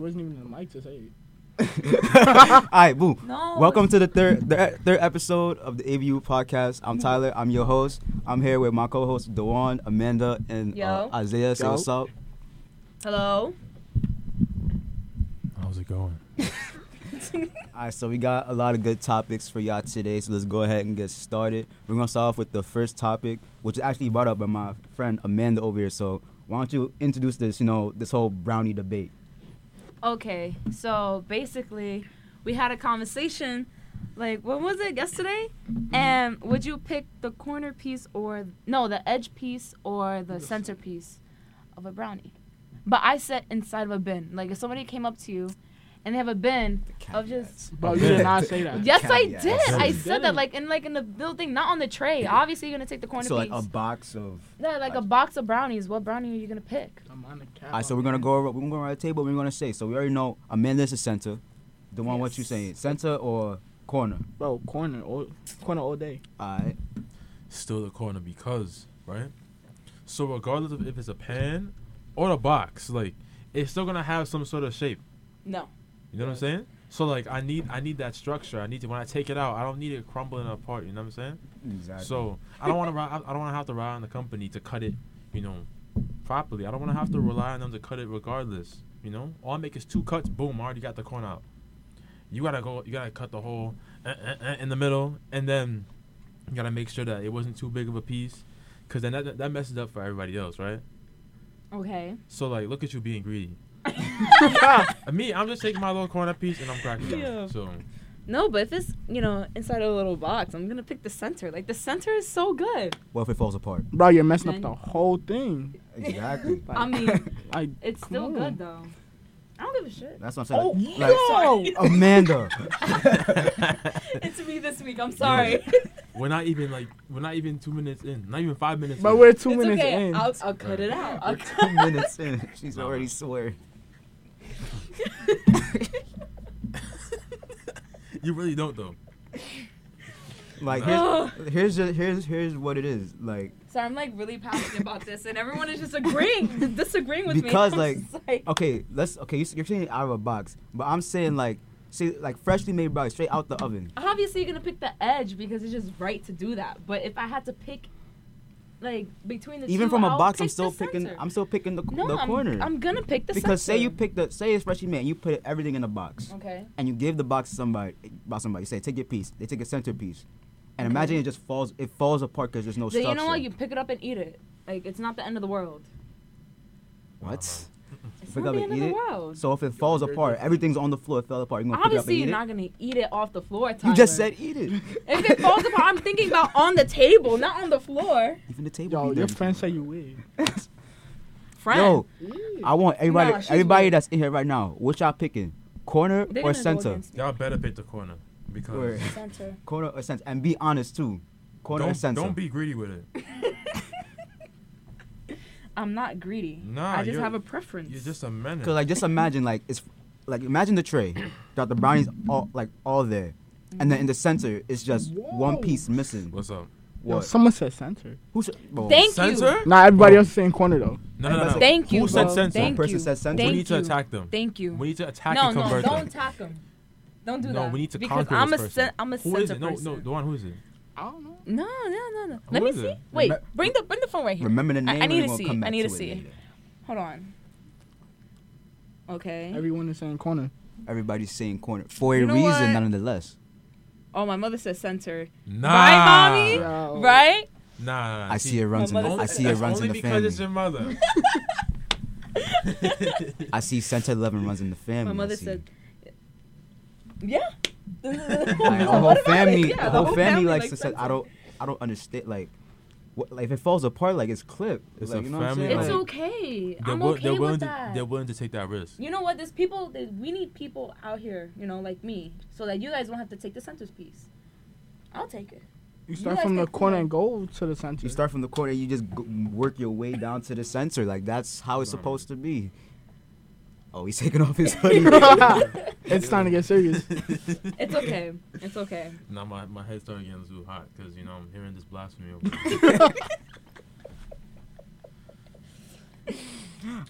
It wasn't even the mic to say it. All right, boo. No. Welcome to the third the third episode of the AVU podcast. I'm Tyler. I'm your host. I'm here with my co-hosts Dewan, Amanda, and uh, Yo. Isaiah. Say Yo. what's up. Hello. How's it going? All right, so we got a lot of good topics for y'all today. So let's go ahead and get started. We're gonna start off with the first topic, which is actually brought up by my friend Amanda over here. So why don't you introduce this? You know, this whole brownie debate. Okay, so basically, we had a conversation, like when was it yesterday? And would you pick the corner piece or no, the edge piece or the center piece of a brownie? But I said inside of a bin. Like if somebody came up to you, and they have a bin of just. Bro, you did not say that. Yes, I did. I said that like in like in the building, not on the tray. Obviously, you're gonna take the corner So piece. like a box of. yeah, like a box of brownies. What brownie are you gonna pick? I'm on the cap. All right, so we're gonna go. Over, we're gonna go around the table. We're gonna say. So we already know Amanda's a center. The one what you Yes. saying? Center or corner? Bro, corner, all, corner all day. All right. Still the corner because, right? So regardless of if it's a pan or a box, like it's still gonna have some sort of shape. No. You know what I'm saying? So like I need I need that structure. I need to when I take it out, I don't need it crumbling apart. You know what I'm saying? Exactly. So I don't want to I don't want to have to rely on the company to cut it, you know, properly. I don't want to have to rely on them to cut it regardless. You know, all I make is two cuts. Boom, I already got the corn out. You gotta go. You gotta cut the hole uh, uh, uh, in the middle, and then you gotta make sure that it wasn't too big of a piece, cause then that that messes up for everybody else, right? Okay. So like, look at you being greedy. Me, I'm just taking my little corner piece and I'm cracking it. Yeah. So No, but if it's you know inside a little box, I'm gonna pick the center. Like the center is so good. what if it falls apart? Bro, you're messing up the whole thing. Exactly. I mean, like, it's still come good though. I don't give a shit. That's what I'm saying. Oh, like, Amanda. it's me this week. I'm sorry. we're not even like we're not even two minutes in, not even five minutes. But in. we're two it's minutes okay. in. I'll, I'll cut it out. I'll We're two minutes in. She's already swearing. you really don't though. Like Ugh. here's here's just, here's here's what it is. Like So I'm like really passionate about this, and everyone is just agreeing, disagreeing with Because, me. like- like, okay, let's okay. You, you're saying out of a box, but I'm saying like see like freshly made brownies straight out the oven. obviously you're gonna pick the edge because it's just right to do that. But if I had to pick, like between the two, Even from a I'll box, I'm still picking. center. I'm still picking the, no, the I'm, corner. I'm gonna pick the because say you pick the say it's freshly made, you put everything in a box, Okay. and you give the box to somebody about somebody. Say take your piece. They take a center piece, and Okay. imagine it just falls. It falls apart because there's no Then structure. you know what? You pick it up and eat it. Like it's not the end of the world. what? It's Pick up the and eat it? world. So if it falls apart, everything's on the floor. It fell apart. You're gonna Obviously, pick it you're up not gonna eat it off the floor. Tyler. You just said eat it. If it falls apart, I'm thinking about on the table, not on the floor. Even the table. Yo, your dirty. friends say you weird. Friend. Yo, I want everybody, Nah, everybody weird. that's in here right now. What y'all picking? Corner They're or center? Y'all better pick the corner because Word. Center. Corner or center, and be honest too. Corner or don't, center. don't be greedy with it. I'm not greedy. Nah, I just have a preference. You're just a menace. Cause like just imagine like it's like imagine the tray, got the brownies all like all there, and then in the center it's just one piece missing. What's up? Yo, What? someone said center. Who said? Bro, Thank Censor? you. Nah, everybody Oh. else is saying corner though. No, no, no. no. Thank you. Who said bro. censor? Thank One person you. said censor. we Thank need to attack them. Thank you. We need to attack no, and no, convert don't attack them. Don't do no, that. No, we need to because conquer I'm this a person. cen- I'm a Who center is it? No, person. no, the one who is it? I don't know. No, no, no, no. Who Let me see. it? Wait, Remem- bring the bring the phone right here. Remember the name. I and need to see. I need to it see. later. Hold on. Okay. Everyone is saying corner. Everybody's saying corner for a You know reason, what? nonetheless. Oh, my mother says center. Nah. Right, mommy? Yo. Right? Nah, nah, nah. I see it runs in. my The, mother I see it runs in the family because it's your mother. I see center eleven runs in the family. My mother said. Yeah. Like, the whole family, yeah, the whole family likes to say. I don't, I don't understand. Like, what, like if it falls apart, like it's clipped. It's like, a you know what I'm saying? It's Like, okay. They're, I'm okay they're willing with to that. they're willing to take that risk. You know what? There's people. That we need people out here. You know, like me, so that you guys don't have to take the center's piece. I'll take it. You start guys from the corner and go to the center. You start from the corner, you just go, work your way down to the center. Like that's how it's Nah. supposed to be. Oh, he's taking off his hoodie. it's time to get serious. It's okay. It's okay. Now my, my head's starting getting too hot because you know I'm hearing this blasphemy. Over there.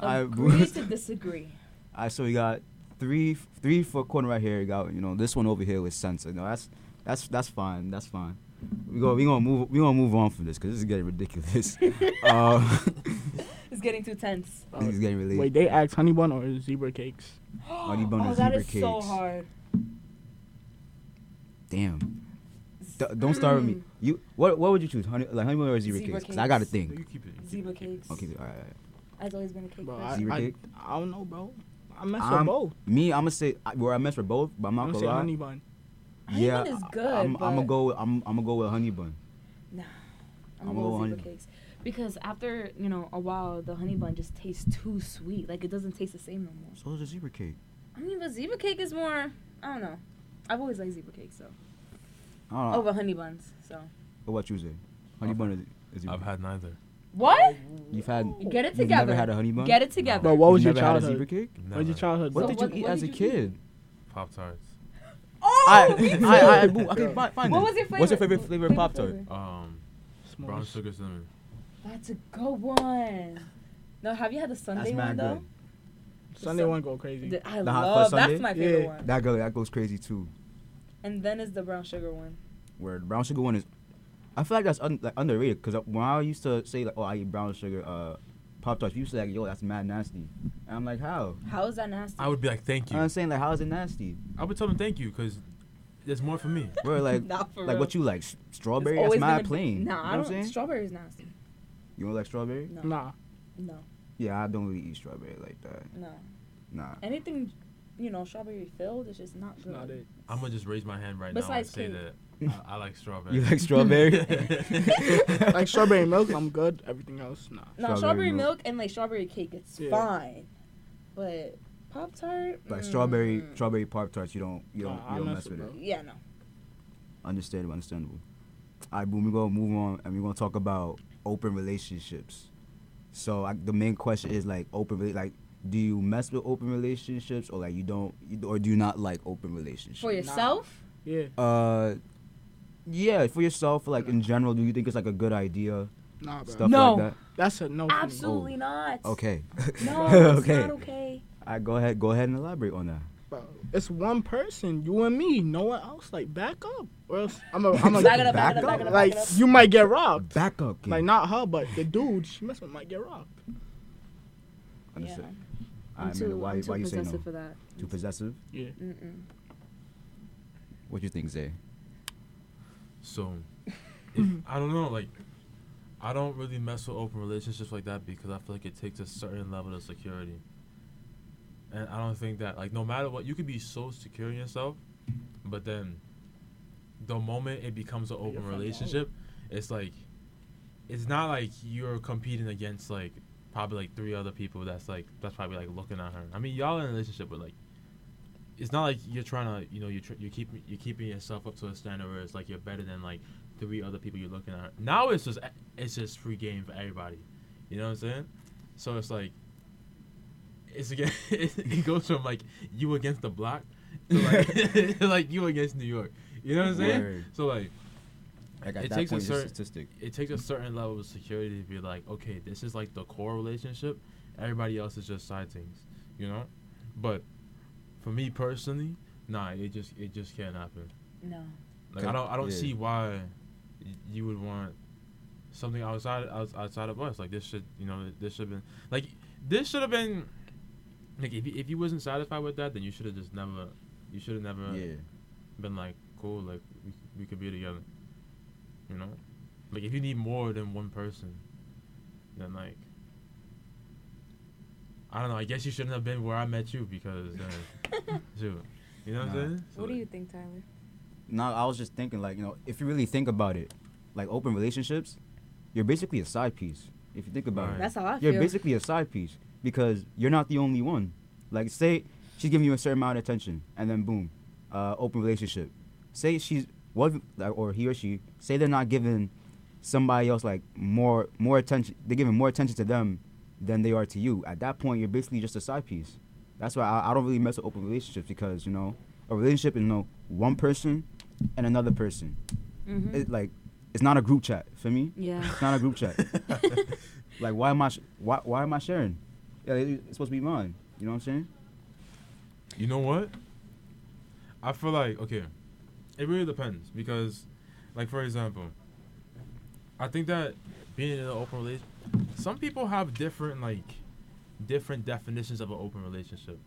I- Agree to disagree. Alright, so we got three three foot corner right here. You got you know this one over here with sense. You know that's that's that's fine. That's fine. We go we gonna move we gonna move on from this because this is getting ridiculous. uh, It's getting too tense. this is getting really. Wait, they asked honey bun or zebra cakes? Honey bun oh, or that zebra is so hard. Damn. D- don't start with me. Mm. You what what would you choose? Honey like honey bun or zebra, Zebra cakes? 'Cause I gotta cakes. think. You keep it. you keep Zebra it. cakes. Okay, all right. all right. Has always been a cake. Bro, person. I, Zebra I, cake? I don't know, bro. I mess I'm with both. Me, I'm gonna say I- where I mess with both, but I'm I'm not gonna gonna say lie. honey bun. Honey yeah, bun is good, I'm, I'm gonna go. With, I'm I'm gonna go with honey bun. Nah, I'm I'm gonna go going with zebra honey. cakes because after you know a while, the honey bun just tastes too sweet. Like it doesn't taste the same no more. So is a zebra cake. I mean, but zebra cake is more. I don't know. I've always liked zebra cake, so I don't know. over honey buns. So What about you, Zay? Honey I've- bun is, is zebra I've had neither. what? You've had. Get it You've together. never had a honey bun. Get it together. But what was You've your never had a zebra childhood? cake? What was your Never. childhood? What So did what- you eat what as did a kid? Pop tarts. Oh, I, me too. I, I, boo, okay, find, find What it. was your What's your favorite- favorite flavor of Pop Tart? Um, brown sugar cinnamon. That's a good one. No, have you had the sundae That's one though? good. sundae Sun- one go crazy. The- I The love. fudge That's sundae? my favorite Yeah. one. That go, that goes crazy too. And then is the brown sugar one. Where the brown sugar one is, I feel like that's un, like underrated because when I used to say like, oh, I eat brown sugar uh, Pop Tarts, you used to like, yo, that's mad nasty. And I'm like, how? How is that nasty? I would be like, thank you. I'm saying like, how is it nasty? I would tell them thank you because there's more for me. Where like, Not for like real. what you like? s- It's Strawberry? That's always mad been a- plain. Nah, you know I what I'm don't. saying? Strawberry is nasty. You don't like strawberry? No. Nah. No. Yeah, I don't really eat strawberry like that. No. Nah. Anything, you know, strawberry filled is just not It's good. not it. I'm gonna just raise my hand right now and Besides say cake. that I, I like strawberry. You like strawberry? like strawberry milk, I'm good. Everything else, nah. No, Strawberry strawberry milk. milk. and like strawberry cake, it's Yeah. fine. But Pop Tart, like strawberry, mm, strawberry Pop Tarts, you don't, you don't, Nah, you don't mess mess with with it. those. Yeah, no. Understandable, understandable. All right, boom. We're gonna move on, and we're gonna talk about open relationships. So I, the main question is like open, like, do you mess with open relationships, or like you don't, or do you not like open relationships? For yourself, Yeah. Uh, yeah, for yourself, like in general, do you think it's like a good idea, Nah, bro. stuff No. like That's a no. for me. absolutely not. Okay. No, it's okay. not okay. All right, go ahead, go ahead and elaborate on that. Bro, it's one person, you and me, no one else. Like back up, or else I'm a, I'm a Back up, back back up, up. back up, like back it up. you might get robbed. Back up, kid. Like not her, but the dude she messing with might get robbed. Understood. Yeah. All I'm right, too, Amanda, why, I'm too why you say no? possessive for that. Too possessive? Yeah. Mm-mm. What do you think, Zay? So, if, I don't know. Like, I don't really mess with open relationships like that because I feel like it takes a certain level of security. And I don't think that, like, no matter what, you could be so secure in yourself, but then the moment it becomes an open relationship, it's like, it's not like you're competing against, like, probably like three other people that's like, that's probably like looking at her. I mean, y'all in a relationship, but like, it's not like you're trying to, you know, you're tr- you're keeping you're keeping yourself up to a standard where it's like you're better than like three other people you're looking at. Now it's just it's just free game for everybody. You know what I'm saying? So it's like it's again it goes from like you against the block to like like you against New York. You know what I'm saying? Word. So like Like at It that takes a point, a certain- statistic. it takes a certain level of security to be like, okay, this is like the core relationship. Everybody else is just side things, you know. But for me personally, nah, it just it just can't happen. No. Like I don't I don't yeah. see why y- you would want something outside outside of us. Like this should you know this should have been like this should have been like if you, if you wasn't satisfied with that, then you should have just never you should have never Yeah. been like cool like we we could be together. You know, like if you need more than one person, then like I don't know. I guess you shouldn't have been where I met you because uh, shoot, you know what Nah. I'm saying? So, What do you think, Tyler? No, I was just thinking, like, you know, if you really think about it, like open relationships, you're basically a side piece. If you think about Right. it, That's how I you're feel. basically a side piece because you're not the only one. Like, say she's giving you a certain amount of attention, and then boom, uh, open relationship. Say she's what, or he or she, say they're not giving somebody else like more more attention. They're giving more attention to them than they are to you. At that point, you're basically just a side piece. That's why I, I don't really mess with open relationships because you know a relationship is you know one person and another person. Mm-hmm. It, like it's not a group chat for me. yeah. It's not a group chat. like why am I sh- why why am I sharing? Yeah, it's supposed to be mine. You know what I'm saying? You know what? I feel like okay, it really depends because, like for example, I think that being in an open relationship, some people have different like, different definitions of an open relationship.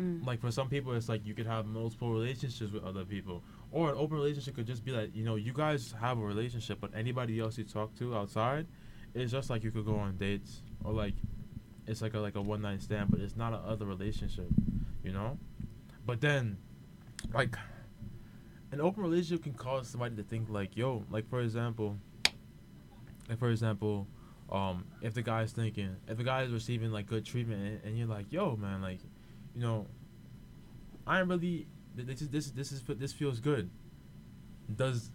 Mm. Like for some people, it's like you could have multiple relationships with other people, or an open relationship could just be like you know you guys have a relationship, but anybody else you talk to outside, it's just like you could go on dates or like, it's like a like a one night stand, but it's not a other relationship, you know. But then, like, an open relationship can cause somebody to think like, yo, like for example, like for example, um, if the guy's thinking, if the guy is receiving like good treatment, and, and you're like, yo, man, like, you know, I'm really this is this this is this feels good. Does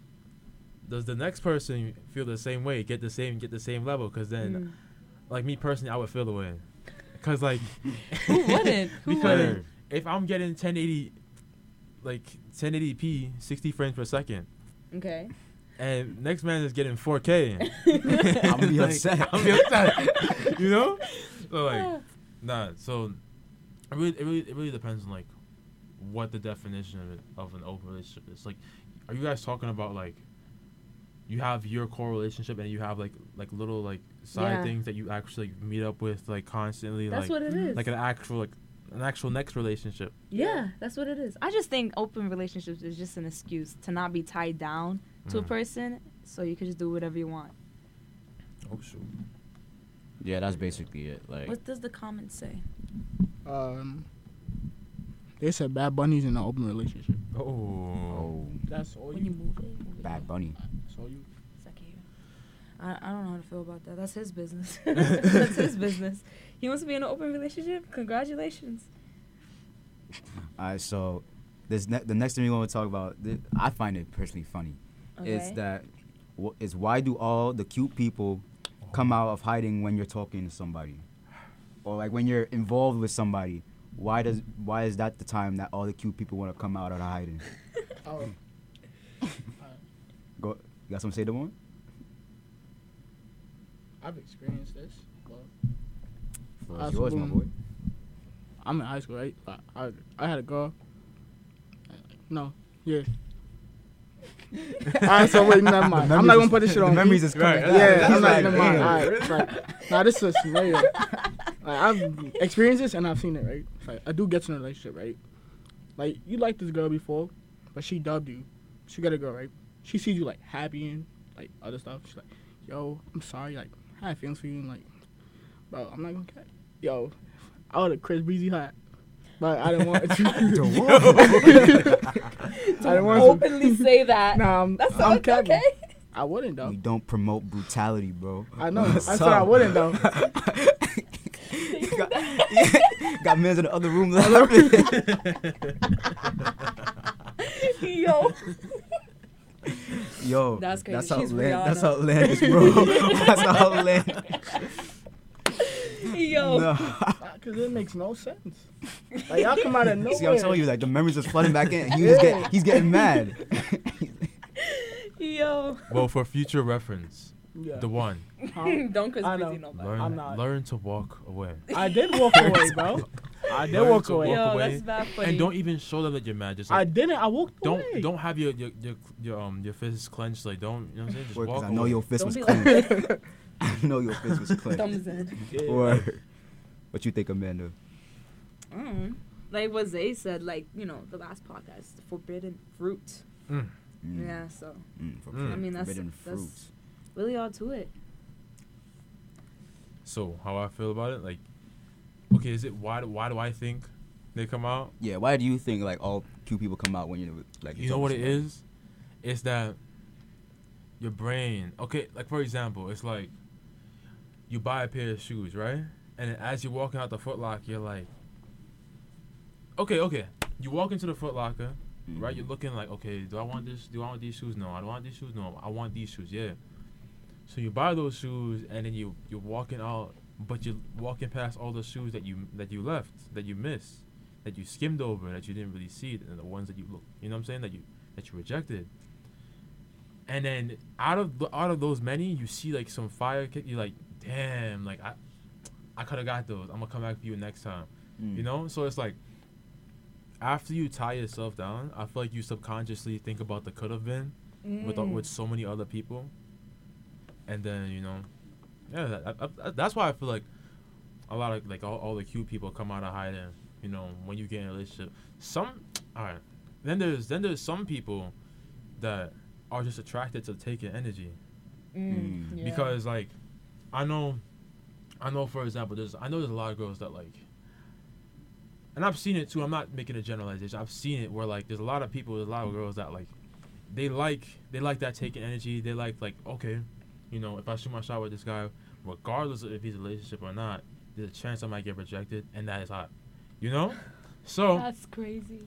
does the next person feel the same way? Get the same get the same level? Because then, Mm. Like me personally, I would feel the way. Cause like, Who wouldn't? Who because wouldn't? if I'm getting 1080, like 1080p, 60 frames per second, Okay. and next man is getting 4K, I'm gonna be Like, upset. I'm gonna be upset. you know? So like, nah. So it really, it really, it really depends on like what the definition of it, of an open relationship is. Like, are you guys talking about like you have your core relationship and you have like like little like side Yeah. things that you actually meet up with like constantly, That's like what it is. like an actual like an actual next relationship. yeah, that's what it is. I just think open relationships is just an excuse to not be tied down to a Mm. person, so you can just do whatever you want. Oh shoot. Yeah, that's basically it. Like, What does the comment say? Um, they said Bad Bunny's in an open relationship. Oh. oh, That's all When you move it, move. Bad Bunny. That's all you. It's like here. I, I don't know how to feel about that. That's his business. That's his business. He wants to be in an open relationship. Congratulations. All right, so this ne- the next thing we're gonna talk about, th- I find it personally funny. It's Okay. that wh- is why do all the cute people come out of hiding when you're talking to somebody, or like when you're involved with somebody? Why does why is that the time that all the cute people want to come out of hiding? Oh, Go, you got something to say, Devon? I've experienced this. Well, Floor is yours, my boy. I'm in high school, right? I, I, I had a girl. No, yeah. Alright, so wait, never mind. I'm not gonna put this shit the on. memories me. is coming. Right. Yeah, That's I'm not like, never mind. Alright, it's like, nah, this is a scenario. Like, I've experienced this and I've seen it, right? It's like, I do get to in a relationship, right? Like, you liked this girl before, but she dubbed you. She got a girl, right? She sees you like happy and like other stuff. She's like, yo, I'm sorry, like, I had feelings for you, and like, bro, I'm not gonna get. Yo, I would have Chris Breezy hot, but I didn't want to. I didn't want to. Openly say that. Nah, I'm, That's I'm so capping. okay. I wouldn't though. We don't promote brutality, bro. I know. I What's said I wouldn't though. got, got men's in the other room laughing. Yo. Yo, That's crazy. That's She's outland- That's Rihanna. outlandish, bro. that's outlandish. Yo. No. Because it makes no sense. Like y'all come out of nowhere. See, I'm telling you, like the memories is flooding back in. And he just get, he's getting mad. Yo. Well, for future reference, Yeah. the one Huh? Don't Chris I Breezy know. nobody. learn I'm not. learn to walk away. I did walk away, bro. I did walk away. Yo, away that's bad funny. And don't even show them that you're mad. Just I didn't. I walked don't away. don't have your your your, your um your fists clenched. Like don't you know what I'm saying? Just Word, walk 'cause I know away. your fist Don't was be clenched. I know your fist was clenched. Thumbs in. Yeah. Word. What you think, Amanda? Mm. Like what Zay said, like, you know, the last podcast, forbidden fruit. Mm. Mm, Yeah, so mm, for Mm. I mean that's forbidden that's really all to it. So how I feel about it, like, okay, is it why do, why do I think they come out? Yeah, why do you think like all cute people come out when you're like? You know what it is? It's that your brain. Okay, like for example, it's like you buy a pair of shoes, right? And as you're walking out the Foot Locker, you're like, okay, okay. You walk into the Foot Locker, Mm-hmm. right? You're looking like, okay, do I want this? Do I want these shoes? No, I don't want these shoes. No, I want these shoes. Yeah. So you buy those shoes, and then you you're walking out, but you're walking past all the shoes that you that you left, that you missed, that you skimmed over, that you didn't really see, and the ones that you look, you know what I'm saying, that you that you rejected. And then out of the, out of those many, you see like some fire kick. You're like, damn, like I, I could have got those. I'm gonna come back for you next time. Mm. You know, so it's like, after you tie yourself down, I feel like you subconsciously think about the could have been with Mm. with so many other people, and then you know, yeah, that, that- that- that's why I feel like a lot of like all, all the cute people come out of hiding. You know, when you get in a relationship, some all right. Then there's then there's some people that are just attracted to taking energy Mm. Mm. Yeah. because like I know, I know for example, there's I know there's a lot of girls that like, and I've seen it too. I'm not making a generalization. I've seen it where like there's a lot of people, there's a lot of girls that like, they like they like that taking energy. They like like okay, you know, if I shoot my shot with this guy, regardless of if he's a relationship or not, there's a chance I might get rejected, and that is hot, you know. So, That's crazy.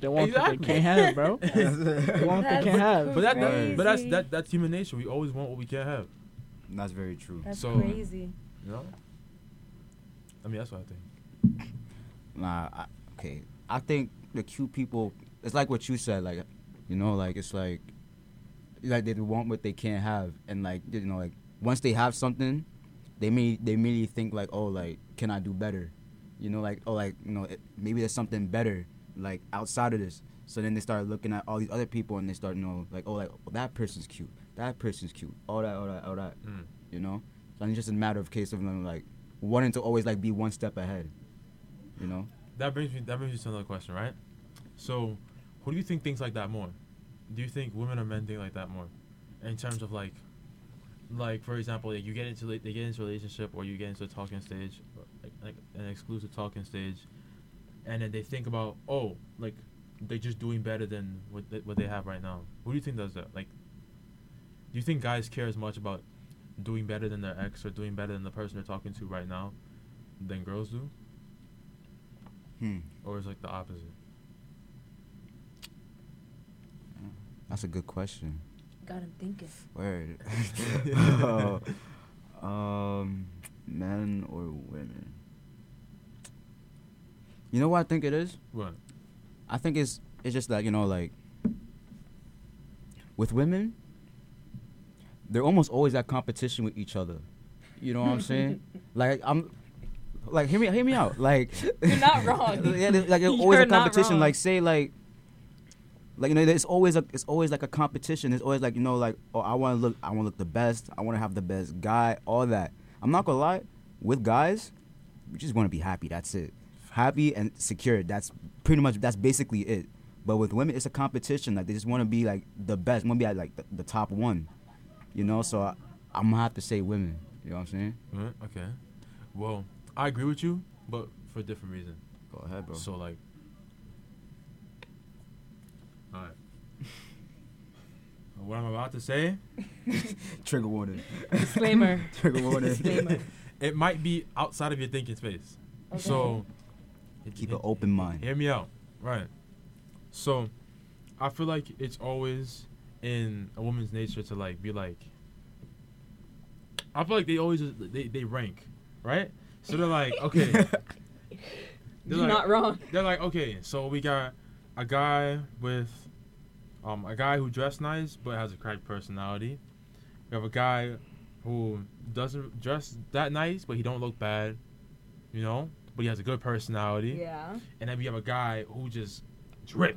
They want what Exactly. they can't have, bro. They want what That's they can't have. but that, that but that's that that's human nature. We always want what we can't have, That's very true. That's So- crazy. you know. I mean, that's what I think. Nah, I, okay. I think the cute people. It's like what you said. Like, you know, like it's like, like they want what they can't have, and like you know, like once they have something, they may they immediately think like, oh, like can I do better? You know, like oh, like you know, it, maybe there's something better like outside of this. So then they start looking at all these other people, and they start you know like oh, like oh, that person's cute, that person's cute, all that, all that, all that. Mm. You know, so it's just a matter of case of them like wanting to always like be one step ahead. You know. That brings me. That brings me to another question, right? So, who do you think thinks like that more? Do you think women or men think like that more, in terms of like, like for example, like you get into like, they get into a relationship or you get into a talking stage, like, like an exclusive talking stage, and then they think about oh like they're just doing better than what they, what they have right now. Who do you think does that? Like, do you think guys care as much about doing better than their ex or doing better than the person they're talking to right now than girls do? Hmm. Or is it like the opposite? That's a good question. Got him thinking. Word. Oh, um, men or women? You know what I think it is? What? I think it's it's just that you know like with women, they're almost always at competition with each other. You know what I'm saying? like I'm, like hear me hear me out. Like You're not wrong. yeah, like there's always You're a competition. Like say like. Like you know, it's always a, it's always like a competition. It's always like you know, like oh, I want to look, I want to look the best. I want to have the best guy. All that. I'm not gonna lie. With guys, we just want to be happy. That's it. Happy and secure. That's pretty much. That's basically it. But with women, it's a competition. Like they just want to be like the best. Want to be at like the, the top one. You know. So I, I'm gonna have to say women. You know what I'm saying? Right, okay. Well, I agree with you, but for a different reason. Go ahead, bro. So like, all right. what I'm about to say, Trigger warning. Disclaimer. Trigger warning. Disclaimer. it might be outside of your thinking space. So, Keep it- an open mind. Hear me out. Right. So, I feel like it's always in a woman's nature to like be like. I feel like they always they they rank, right? So they're like, okay. They're You're like- not wrong. They're like, okay, so we got a guy with, um, a guy who dressed nice but has a cracked personality. We have a guy who doesn't dress that nice but he don't look bad, you know, but he has a good personality. Yeah. And then we have a guy who just drip,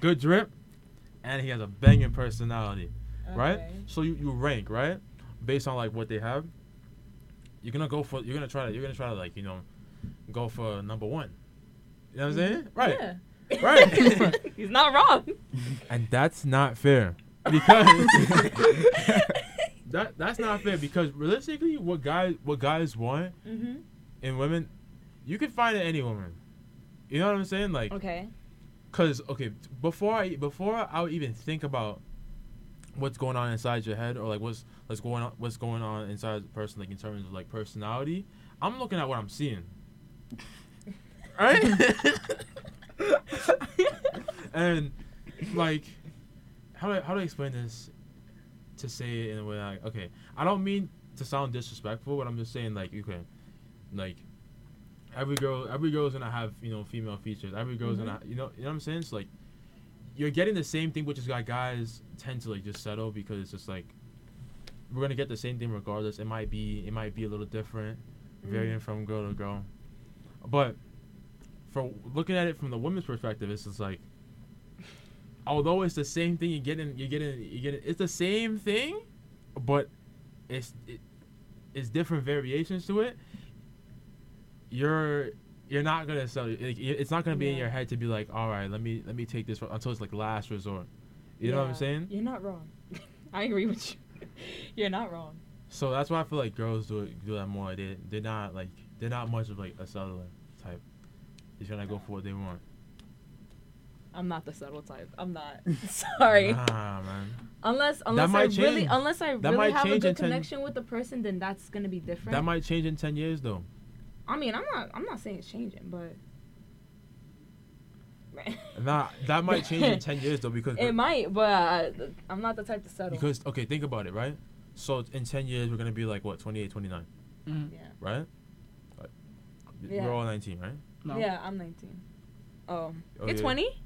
good drip, and he has a banging personality, okay. right? So you, you rank right based on like what they have. You're gonna go for you're gonna try to you're gonna try to like you know go for number one. You know what I'm saying? Right. Yeah. Right. He's not wrong. and that's not fair because that that's not fair because realistically, what guys what guys want Mm-hmm. in women, you can find it in any woman. You know what I'm saying? Like, Okay. cause okay, before I before I would even think about what's going on inside your head or like what's what's going on what's going on inside the person like in terms of like personality, I'm looking at what I'm seeing. Right? and like how do I, how do I explain this to say it in a way like okay, I don't mean to sound disrespectful, but I'm just saying like okay, like every girl every girl's gonna have you know female features. Every girl's gonna mm-hmm. you know you know what I'm saying. It's like you're getting the same thing, which is why guys tend to like just settle because it's just like we're gonna get the same thing regardless. It might be it might be a little different, varying mm-hmm. from girl to girl, but for looking at it from the women's perspective, it's just like, although it's the same thing, you get in, you get in, you get in, it's the same thing, but it's it, it's different variations to it. You're you're not gonna sell. It's not gonna be in your head to be like, all right, let me let me take this until it's like last resort. You know what I'm saying? You're not wrong. I agree with you. You're not wrong. So that's why I feel like girls do it, do that more. They they're not like they're not much of like a settler type. They're trying to go for what they want. I'm not the subtle type. I'm not. Sorry. Nah, man. Unless unless I might really unless I That really have a change in good 10 connection with the person, then that's gonna be different. That might change in ten years though. I mean, I'm not I'm not saying it's changing, but Nah, that might change in ten years though because it might. But I, I'm not the type to settle. because okay, think about it, right? So in ten years we're gonna be like what 28, 29, Mhm. yeah. right? Like, Yeah. We're all nineteen, right? No. Yeah, I'm 19. Oh, Oh, you're yeah. 20.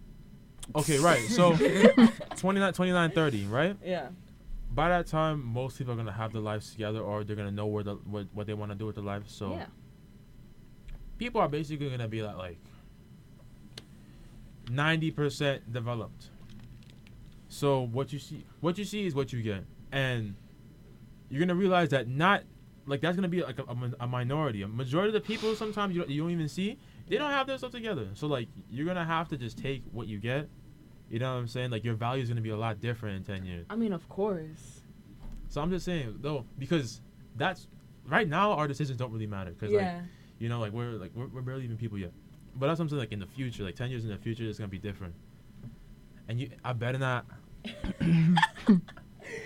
Okay, right. So 29, 29, 30, right? Yeah. By that time, most people are gonna have their lives together, or they're gonna know where the what, what they want to do with their life. So Yeah. people are basically gonna be like like ninety percent developed. So what you see, what you see is what you get, and you're gonna realize that not like that's gonna be like a, a, a minority. A majority of the people sometimes you don't, you don't even see they don't have their stuff together. So like you're gonna have to just take what you get. You know what I'm saying? Like your value is gonna be a lot different in ten years. I mean, of course. So I'm just saying though because that's right now our decisions don't really matter because like Yeah. you know, like we're like we're, we're barely even people yet. But that's something like in the future, like ten years in the future, it's gonna be different. And you, I better not.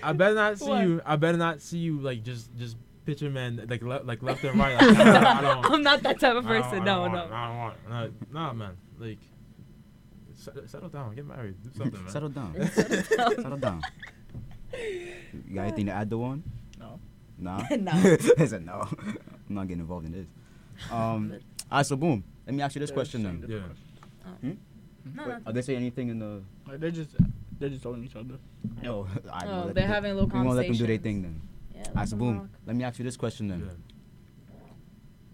I better not see What? you. I better not see you like just just picture man like le- like left and right. Like, I don't. I'm not that type of I don't- person. I No, don't no. want- I don't want. No, nah, man. Like, set- settle down. Get married. Do something, man. Settle down. Settle down. You got anything to add to one? No. Nah. No. I said no. I'm not getting involved in this. Um. Alright, so boom. Let me ask you this They're question saying then. Yeah. different No, Wait, no. Are they saying anything in the? Like they're just they're just telling each other. No. I Oh, they're having a little conversation. We won't let them do their thing then. Yeah, Alright, let so boom. rock. Let me ask you this question then. Yeah.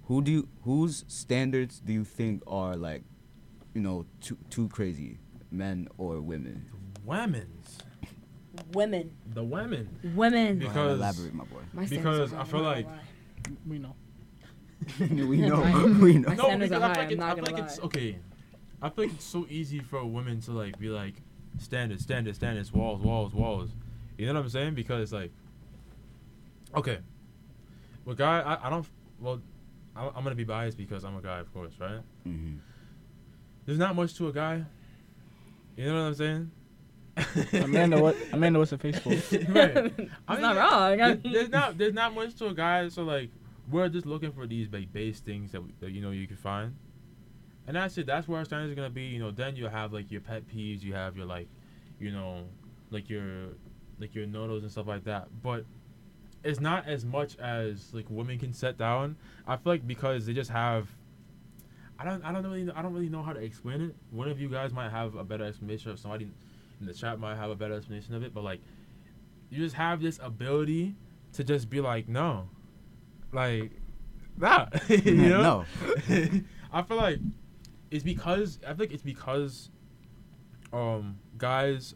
Who do you, whose standards do you think are like, you know, too too crazy, men or women? Women's. Women. The women. Women. Because- Go elaborate, my boy. My standards because I feel like- We know. we know. My- we know. no, standards because are I feel high, like, I'm it's, not I feel like it's okay. I feel like it's so easy for a woman to like be like standards, standards, standards, walls, walls, walls. You know what I'm saying? Because like, okay, well, guy, I, I don't. Well, I, I'm gonna be biased because I'm a guy, of course, right? hmm There's not much to a guy. You know what I'm saying? Amanda, what? Amanda, what's the face for? right. I mean, not wrong. I there- mean- there's not there's not much to a guy, so like we're just looking for these like base things that, that you know you can find, and that's it. That's where our standards are gonna be. You know, then you have like your pet peeves, you have your like, you know, like your like your nodos and stuff like that. But it's not as much as like women can set down. I feel like because they just have. I don't. I don't really. Know, I don't really know how to explain it. One of you guys might have a better explanation, or somebody in the chat might have a better explanation of it. But like, you just have this ability to just be like, no, like, nah, you know. No. I feel like it's because I think it's because um guys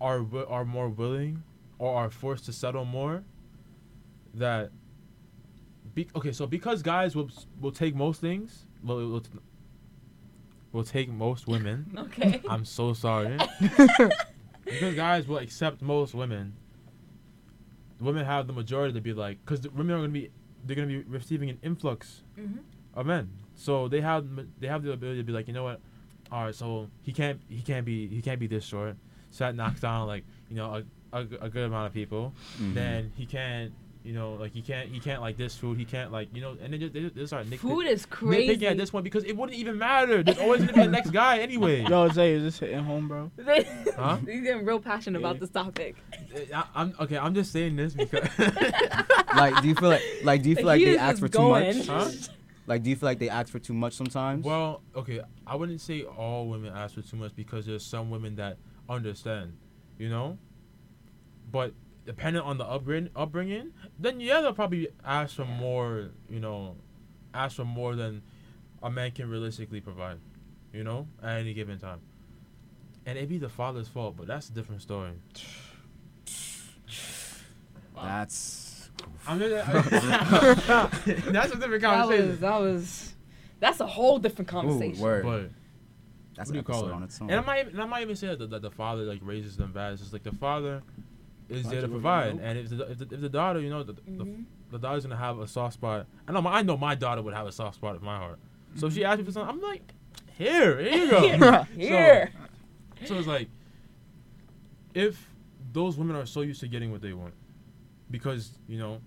are are more willing or are forced to settle more that be, okay so because guys will will take most things will will, will take most women Okay. I'm so sorry. because guys will accept most women. Women have the majority to be like, because women are gonna be, they're gonna be receiving an influx Mhm. of men. So they have they have the ability to be like, you know what? All right, so he can't he can't be he can't be this short. So that knocks down like you know a, a, a good amount of people. Mhm. Then he can't you know like he can't he can't like this food. He can't like you know and then just, they just start nick- Food is nitpicking crazy. at this one because it wouldn't even matter. There's always gonna be the next guy anyway. Yo, Zay, is this hitting home, bro? They, Huh? He's getting real passionate Yeah. about this topic. I, I'm okay. I'm just saying this because like, do you feel like like do you feel like He they ask for just too much? Huh? Like, do you feel like they ask for too much sometimes? well, okay. I wouldn't say all women ask for too much because there's some women that understand, you know. But depending on the upbringing, upbringing, then yeah, they'll probably ask for more. You know, ask for more than a man can realistically provide, you know, at any given time. And it'd be the father's fault, but that's a different story. That's I'm just, that's a different That conversation. was that was that's a whole different ooh, conversation. word. But That's what do an you call it? on its own. And I might, and I might even say that the, that the father like raises them bad. It's just like the father is there to provide, and if the, if the if the daughter, you know, the, the, Mhm. the daughter's gonna have a soft spot. I know, my, I know my daughter would have a soft spot in my heart. So if she asked me for something, I'm like, here, here you go. Here. So it's like, if those women are so used to getting what they want, because you know,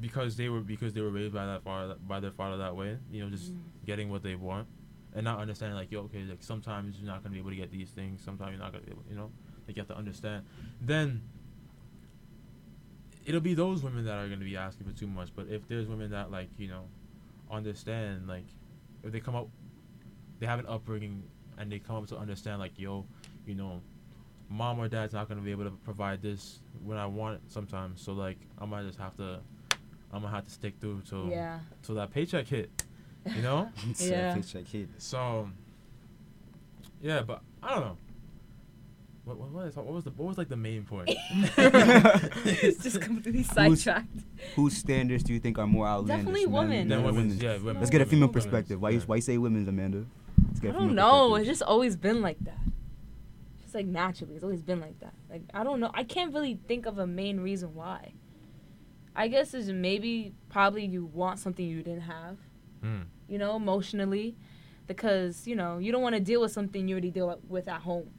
because they were because they were raised by that father by their father that way, you know, just getting what they want, and not understanding like, yo, okay, like sometimes you're not gonna be able to get these things, sometimes you're not gonna be able, you know, like you have to understand. Then it'll be those women that are gonna be asking for too much. But if there's women that like, you know, understand, like, if they come up, they have an upbringing and they come up to understand like yo you know mom or dad's not going to be able to provide this when i want it sometimes so like i might just have to i'm gonna have to stick through till Yeah. till that paycheck hit you know Yeah. Paycheck hit. so yeah but i don't know what, what, what, is, what was the what was like the main point it's just completely sidetracked. Whose standards do you think are more outlandish? Definitely women. then or women's women's? yeah women, Let's get a female women's, perspective. Why you why you say women's, Amanda? Let's get I a don't know. It's just always been like that. Just like naturally, it's always been like that. Like I don't know. I can't really think of a main reason why. I guess is maybe probably you want something you didn't have. Hmm. You know, emotionally, because you know you don't want to deal with something you already deal with at home.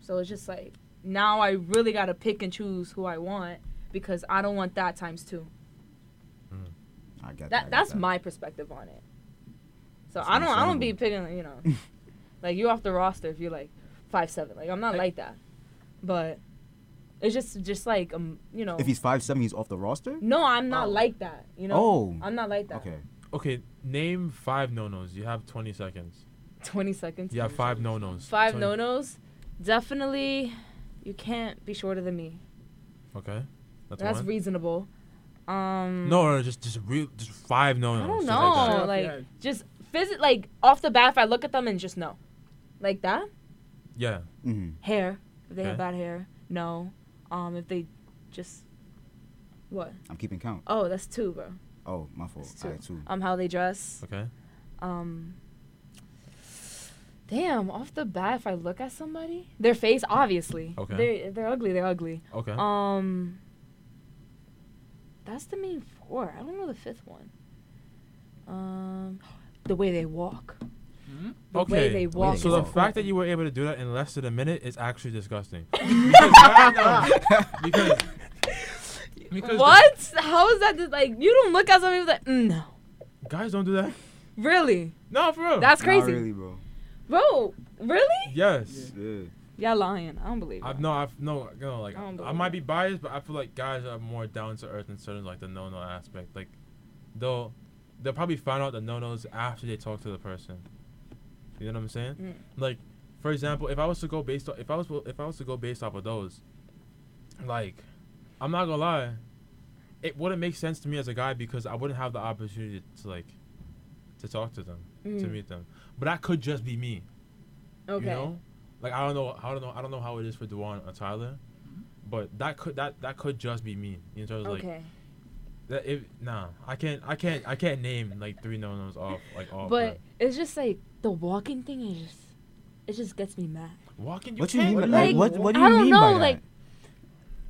So it's just like now I really gotta pick and choose who I want because I don't want that times two. I get That I get that's that. my perspective on it. So That's I don't I don't be picking you know, like you off the roster if you're like five seven. Like I'm not Like- like that, but it's just just like um you know. If he's five seven, he's off the roster. no, I'm not Oh. like that. You know. Oh. I'm not like that. Okay. okay name five no-nos you have 20 seconds Twenty seconds. you have five no-nos Five no nos. Definitely, you can't be shorter than me. okay that's, That's reasonable. Um. no, no, no, just just real, just five no-nos. I don't know. like that. Straight off like your head. just visit like off the bat. If I look at them and just know, like that. Yeah. hmm Hair. If they have bad hair, no. Um, if they just what? I'm keeping count. Oh, that's two, bro. Oh, my fault. That's All two. right, two. Um, how they dress. Okay. Um. Damn, off the bat, if I look at somebody, their face, obviously. Okay. They're they're ugly. They're ugly. Okay. Um. That's the main four. I don't know the fifth one. Um, the way they walk. Mhm. The way okay. they walk. so the fact that you were able to do that in less than a minute is actually disgusting. because, because, because the- what? How is that? Just, like you don't look at somebody like mm, no. guys don't do that. Really? No, for real. That's Not crazy, really, bro. Bro. Really? yes. Yeah. Y'all lying. I don't believe. I've it. no, I've no, you know, like I I, might be biased, but I feel like guys are more down to earth in certain like the no no aspect. Like, they'll they'll probably find out the no nos after they talk to the person. You know what I'm saying? Mm. Like, for example, if I was to go based off, if I was if I was to go based off of those, like, I'm not gonna lie, it wouldn't make sense to me as a guy because I wouldn't have the opportunity to like to talk to them, to Mm. meet them. But that could just be me. Okay. You know, like I don't know, I don't know, I don't know how it is for Dewan or Tyler, but that could that that could just be me. In terms of like Okay. that. If nah, I can't, I can't, I can't name like three no nos off like off. But it's just like the walking thing is just it just gets me mad. walking, you What you can't. mean? Like, like, what? What do you I don't mean know, by that? like-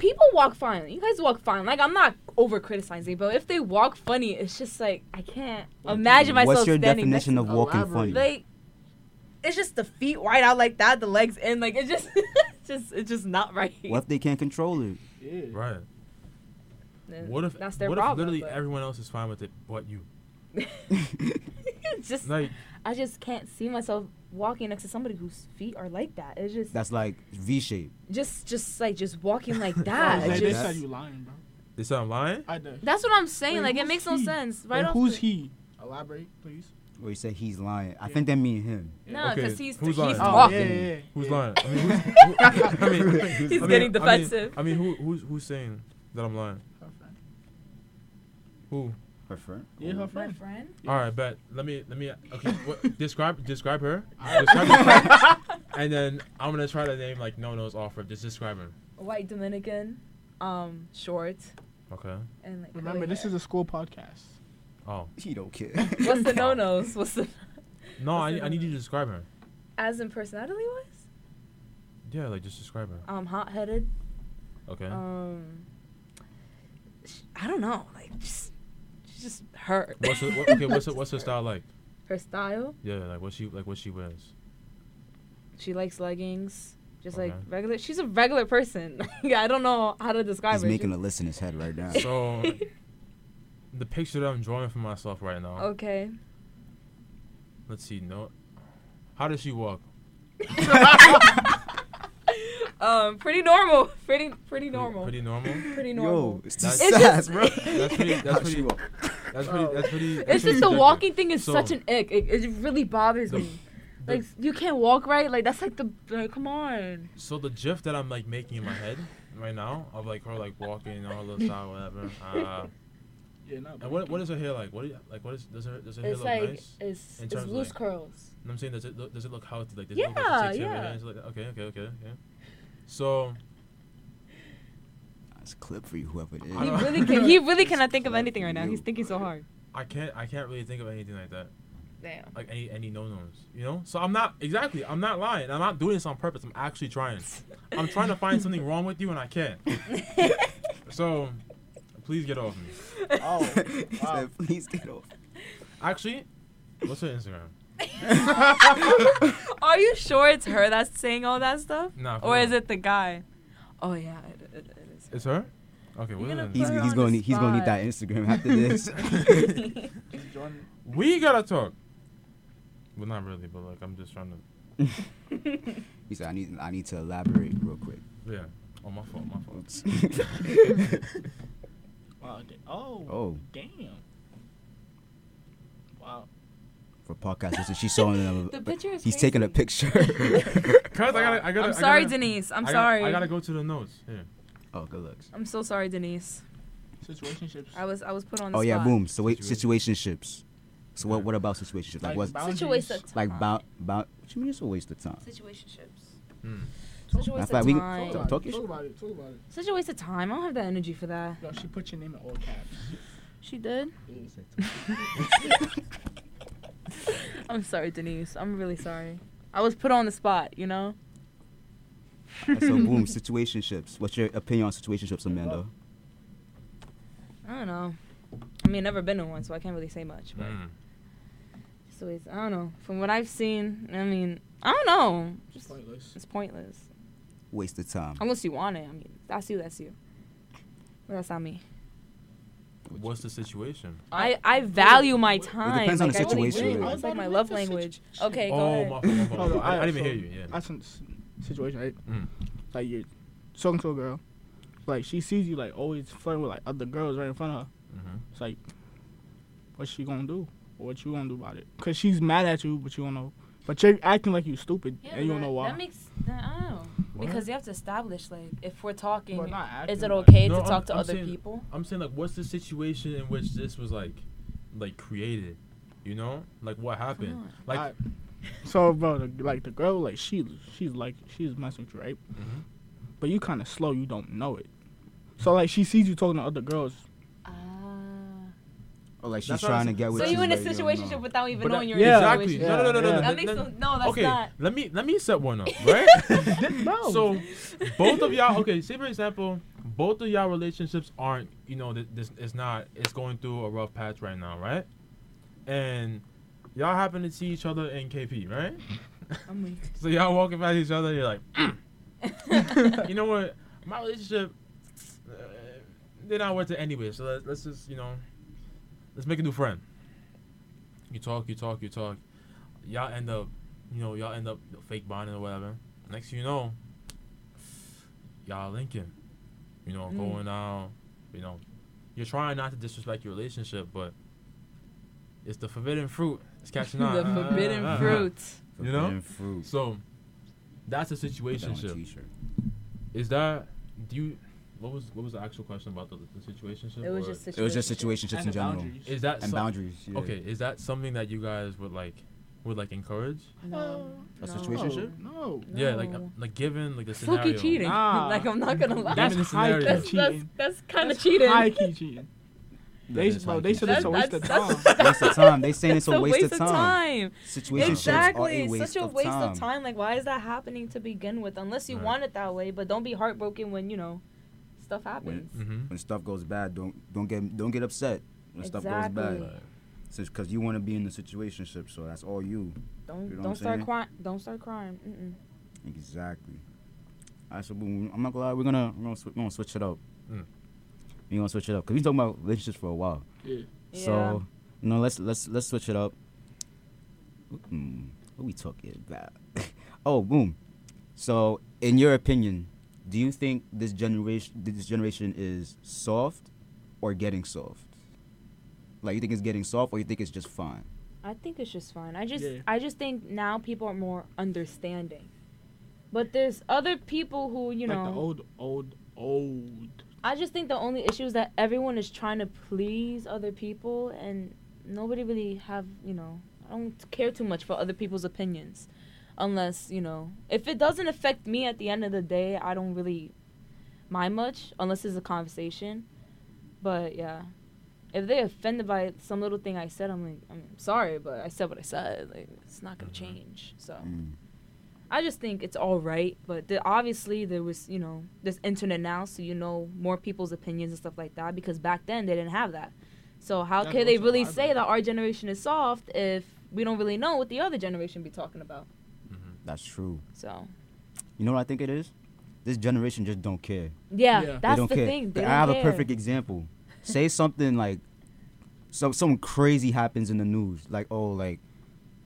People walk fine. You guys walk fine. Like I'm not over criticizing, but if they walk funny, it's just like I can't imagine myself What's your standing definition next of walking funny? Like it's just the feet wide out like that, the legs in, like it's just it's just it's just not right. what if they can't control it? Yeah. Right. And What if that's their what problem? if literally but- everyone else is fine with it but you? just Like I just can't see myself walking next to somebody whose feet are like that. It's just That's like V shape. just just like just walking like that. was It's like, they said you lying, bro. they said I'm lying. I did. that's what I'm saying. Wait, like it who's makes no sense. Right and off who's the- he? Elaborate, please. Where you say he's lying. I Yeah. think that mean him. No, Okay, because he's who's he's lying? Oh, talking. yeah, yeah, yeah. Who's yeah. lying? I mean, who's, who, I mean, He's I mean- getting I defensive. mean, I mean, who who's who's saying that I'm lying? Her. Who? Her friend. Yeah, her My friend. friend. All right, but Let me let me. Okay, what, describe describe her. Describe her and then I'm gonna try to name like no nos offer. Just describe her. White Dominican. Um, short Okay. and like. Remember, this is a school podcast. Oh He don't care. What's the no nos? What's the no, I, What's I need you to describe her. as in personality wise? Yeah, like just describe her. Um, hot headed. Okay. Um, sh- I don't know. Like just, she's just her. what's her, what, okay? What's her, what's her style like? her style? Yeah, like what she like what she wears. She likes leggings. Just like regular. She's a regular person. I don't know how to describe He's her. making a list in his head right now. So the picture that I'm drawing for myself right now. okay. Let's see. No. How does she walk? Um, pretty normal. Pretty pretty Pretty- normal. Pretty normal. Pretty normal. Yo, it's That's- just It's sass, just- bro. That's pretty. That's How she pretty. Walk? That's pretty. That's pretty. that's It's pretty just the walking thing is So, such an ick. It, it really bothers the- me. the- Like you can't walk right. Like that's like the like come on. So the gif that I'm like making in my head right now of like her like walking on her little style whatever. Uh, Yeah, no. and what what is her hair like? What you, like what is does her does her hair It's look like nice? it's In it's terms of, loose like- curls. And I'm saying does it look, does it look healthy? Like does it look like Yeah, she takes care of her yeah. hair? Does it look- Okay okay okay okay. So That's a clip for you, whoever it is. He really can. He really cannot think of anything right now. you. He's thinking so hard. I can't I can't really think of anything like that. Damn. Like any any no nos. You know? So I'm not exactly I'm not lying. I'm not doing this on purpose. I'm actually trying. I'm trying to find something wrong with you and I can't. So please get off me. Oh, wow. said, please get off. Actually, what's her Instagram? Are you sure it's her that's saying all that stuff, Nah, or real. is it the guy? Oh yeah. It's her? Okay, what gonna He's, he's going the to he's going to need that Instagram after this. We gotta talk. Well, not really, but like I'm just trying to. he said, I need I need to elaborate real quick. Yeah. Oh, my fault. My fault. Wow. Oh. oh, Damn. Wow. for podcast listeners, she's showing them. The picture is He's taking a picture. Cause I gotta. I gotta. I'm I sorry, gotta- Denise. I'm I gotta- sorry. I gotta go to the notes. Here. Oh, good looks. I'm so sorry, Denise. Situationships. I was I was put on the Oh yeah, spot. boom. So wait, situationships. So what what about situationships? Like what? boundaries. Situation of Like time. about about? What you mean it's a waste of time? Situationships. Hmm. Such a Matter waste of of we time. Talk- Talk, talk about, it, talk shit. about it. Talk about it. Such a waste of time. I don't have the energy for that. Yo, she put your name in all caps. She did. I'm sorry, Denise. I'm really sorry. I was put on the spot, you know. Alright, so boom, situationships. What's your opinion on situationships, Amanda? I don't know. I mean, never been in one, so I can't really say much. But Hmm. just always, I don't know. From what I've seen, I mean, I don't know. Just Pointless. it's pointless. Waste of time. Unless you want it. I mean, that's you. That's you. But that's not me. What's the situation? I, I value my time. It depends on like, the I really situation, do. really. It's like my love language. Okay, go oh, ahead. my fault. My fault. I, I, didn't even hear you. Yeah. That's a s- situation, right? Mm. Like you're talking to a girl, like she sees you like always flirting with like other girls right in front of her. Mm-hmm. It's like, what's she gonna do? Or what you gonna do about it? Cause she's mad at you, but you don't know. But you're acting like you're stupid, and you don't know why. That makes that, I don't know What? because you have to establish like if we're talking, But not is acting it like- okay No, to I'm- talk to I'm other saying- people? I'm saying like, what's the situation in which this was like, like created? You know, like what happened? Like, I- So, bro, the, like the girl, like she, she's like she's messing with you, right? Mhm. But you kind of slow, you don't know it. So like she sees you talking to other girls. Ah. Or like she's That's trying to get with So you. you in a situation without even But knowing that- you're Yeah. in a exactly. situation. No, no, no, no, Yeah. no. That makes no, no, no, that's okay, not. let me let me set one up, right? no. so both of y'all, okay, say for example, both of y'all relationships aren't, you know, th- this it's not, it's going through a rough patch right now, right? And y'all happen to see each other in KP, right? I'm weak. So y'all walking past each other, you're like, "Mm." you know what? My relationship, uh, they're not worth it anyway. So let's, let's just, you know, let's make a new friend. You talk, you talk, you talk. Y'all end up, you know, y'all end up fake bonding or whatever. Next thing you know, y'all linking. You know, Mm. going out. You know, you're trying not to disrespect your relationship, but it's the forbidden fruit. It's catching on. the forbidden Uh, uh, uh. fruit. You know? Forbidden fruit. So that's a Put that on a situation. t-shirt. Is that do you what was what was the actual question about the, the situation? It was just It was just situation. situationships in the general boundaries. Is that and some- boundaries. Yeah. Okay, is that something that you guys would like would like encourage? No. A no. situationship? No. Yeah, like No. like given like the scenario. Fluky cheating. Nah. like I'm not gonna lie. That's high key That's that's, cheating. that's kind of That's cheating. High key cheating. That They, is bro, they key. said it's a waste of time. waste of time. They saying It's it's a waste, of time. time. Situationships Exactly. are a waste Such a of waste time. of time. Like, why is that happening to begin with? Unless you Right. want it that way, but don't be heartbroken when you know stuff happens. Mm-hmm. When stuff goes bad, don't don't get don't get upset when stuff goes Exactly. bad. Because you want to be in the situationship, so that's all you. Don't You know don't start crying. Don't start crying. Mm-mm. Exactly. Alright, so I'm not gonna lie, we're gonna we're gonna, swi- we're gonna switch it up. Mm. We're gonna switch it up because we talking about relationships for a while. Yeah. So you know, let's let's let's switch it up. Mm, what we talking about? oh, boom. So, in your opinion, do you think this generation this generation is soft or getting soft? Like you think it's getting soft or you think it's just fine? I think it's just fine. I just Yeah. I just think now people are more understanding. But there's other people who, you like know, the old, old, old. I just think the only issue is that everyone is trying to please other people and nobody really have, you know, I don't care too much for other people's opinions. Unless, you know, if it doesn't affect me at the end of the day, I don't really mind much unless it's a conversation. But yeah. If they're offended by some little thing I said, I'm like, I'm sorry, but I said what I said. Like, it's not gonna Mhm. change. So Mm. I just think it's all right, but the, obviously there was, you know, there's internet now, so you know more people's opinions and stuff like that. Because back then they didn't have that. So how That's can they really say though. that our generation is soft if we don't really know what the other generation be talking about? Mm-hmm. That's true. So You know what I think it is? This generation just don't care. yeah, Yeah. They they that's don't the care. thing. They I don't have care. a perfect example. Say something like, so something crazy happens in the news, like oh, like,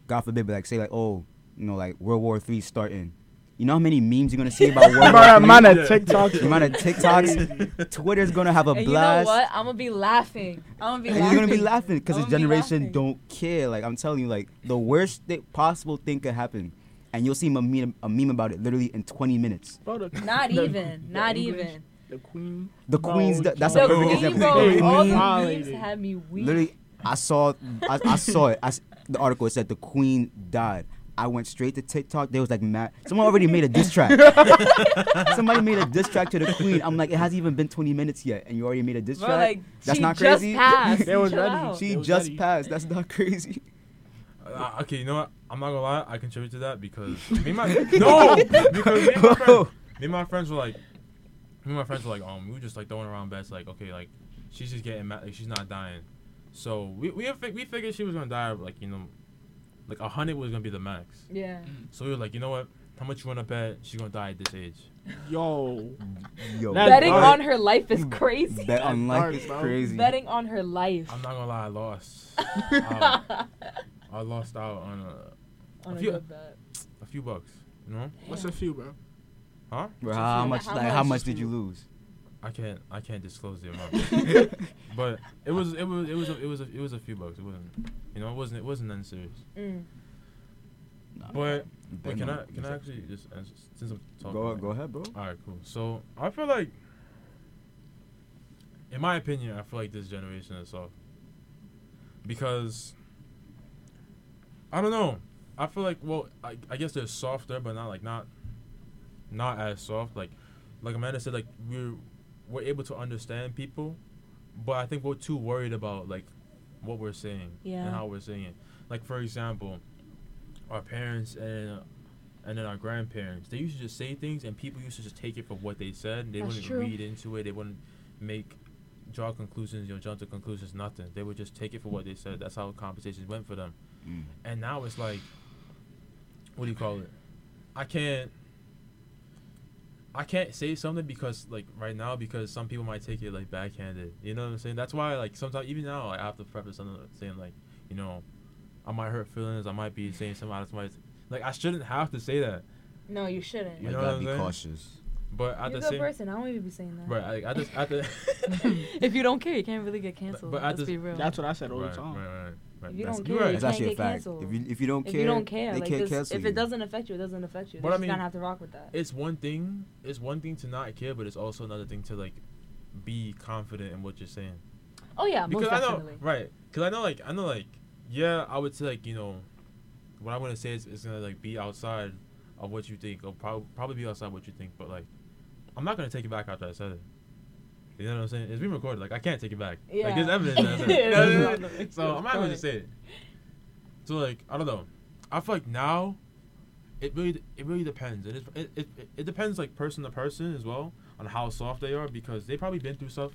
God forbid, but like say like oh, you know, like World War Three starting. You know how many memes you're gonna see about World War Bro, Three? man, Yeah. at TikTok. The amount of TikToks, Twitter's gonna have a And you know blast. what? I'm gonna be laughing. I'm gonna be And laughing. you're gonna be laughing because this I'ma be generation don't care. Like I'm telling you, like the worst thi- possible thing could happen, and you'll see a meme, a meme about it literally in 20 minutes. Bro, the, Not the- even. the Not English, even. The queen. The Queen's. th- that's a perfect example. bro, all the memes violated. had me weak. Literally, I saw, I, I saw it. I s the article it said the Queen died. I went straight to TikTok. There was like mad. Someone already made a diss track. Somebody made a diss track to the Queen. I'm like, it hasn't even been 20 minutes yet, and you already made a diss Bro, track. like, That's not crazy. passed. They was ready. she It was just ready. passed. That's not crazy. Uh, okay, you know what? I'm not gonna lie. I contribute to that because me and my no because me and my, friend, me and my friends were like, me and my friends were like, um, we were just like throwing around bets like, okay, like she's just getting mad, like she's not dying. So we we we figured she was gonna die like you know, like a hundred was gonna be the max. Yeah. Mm. So we were like, you know what? How much you wanna bet she's gonna die at this age? Yo. Yo, That's Betting dark. on her life is crazy. bet on life is crazy. Betting on her life. I'm not gonna lie, I lost. I lost out on a, on a a few- good bet. a few bucks. You know? What's a few, bro? Huh? Bro, how, How much? much? Like, how How much much did you you- lose? I can't I can't disclose the amount. but it was it was it was a, it was a, it was a few bucks. It wasn't you know it wasn't it wasn't nothing serious. Mm. Nah, But bet wait, can I can I actually just answer, since I'm talking? Go go ahead, bro. All right, cool. So I feel like, in my opinion, I feel like this generation is soft because I don't know. I feel like well, I, I guess they're softer, but not like not not as soft. Like like Amanda said, like we're we're able to understand people, but I think we're too worried about like what we're saying Yeah. and how we're saying it. Like for example, our parents and and then our grandparents, they used to just say things, and people used to just take it for what they said. They That's wouldn't true. read into it. They wouldn't make draw conclusions, you know, jump to conclusions. Nothing. They would just take it for what they said. That's how conversations went for them. Mm. And now it's like, what do you call it? I can't. I can't say something because like right now because some people might take it like backhanded. You know what I'm saying? That's why like sometimes even now like, I have to preface something saying like you know I might hurt feelings. I might be saying something out of somebody's like I shouldn't have to say that. No, you shouldn't. You You know gotta what be I'm saying? cautious. But at You're a the good same person. I don't even be saying that. right, I, I just at the if you don't care, you can't really get canceled. but at Let's this- be real. That's what I said all right, the time. right, right, Right, If you that's- don't care, right. It's can't actually a fact. canceled. If you if you don't if care, you don't care, they like can't this, cancel if you. it doesn't affect you, it doesn't affect you. But I you mean- gonna have to rock with that. It's one thing. It's one thing to not care, but it's also another thing to like be confident in what you're saying. Oh yeah, most because I know, definitely. right? Because I know, like, I know, like, yeah, I would say, like, you know, what I want to say is, is gonna like be outside of what you think, or prob- probably be outside what you think, but like, I'm not gonna take it back after I said it. You know what I'm saying? It's being recorded. Like, I can't take it back. Yeah. Like, there's evidence. That I said it. You know what I mean? It's so I'm not gonna just say it. So like, I don't know. I feel like now, it really, it really depends. It is, it, it, it depends like person to person as well on how soft they are because they probably been through stuff.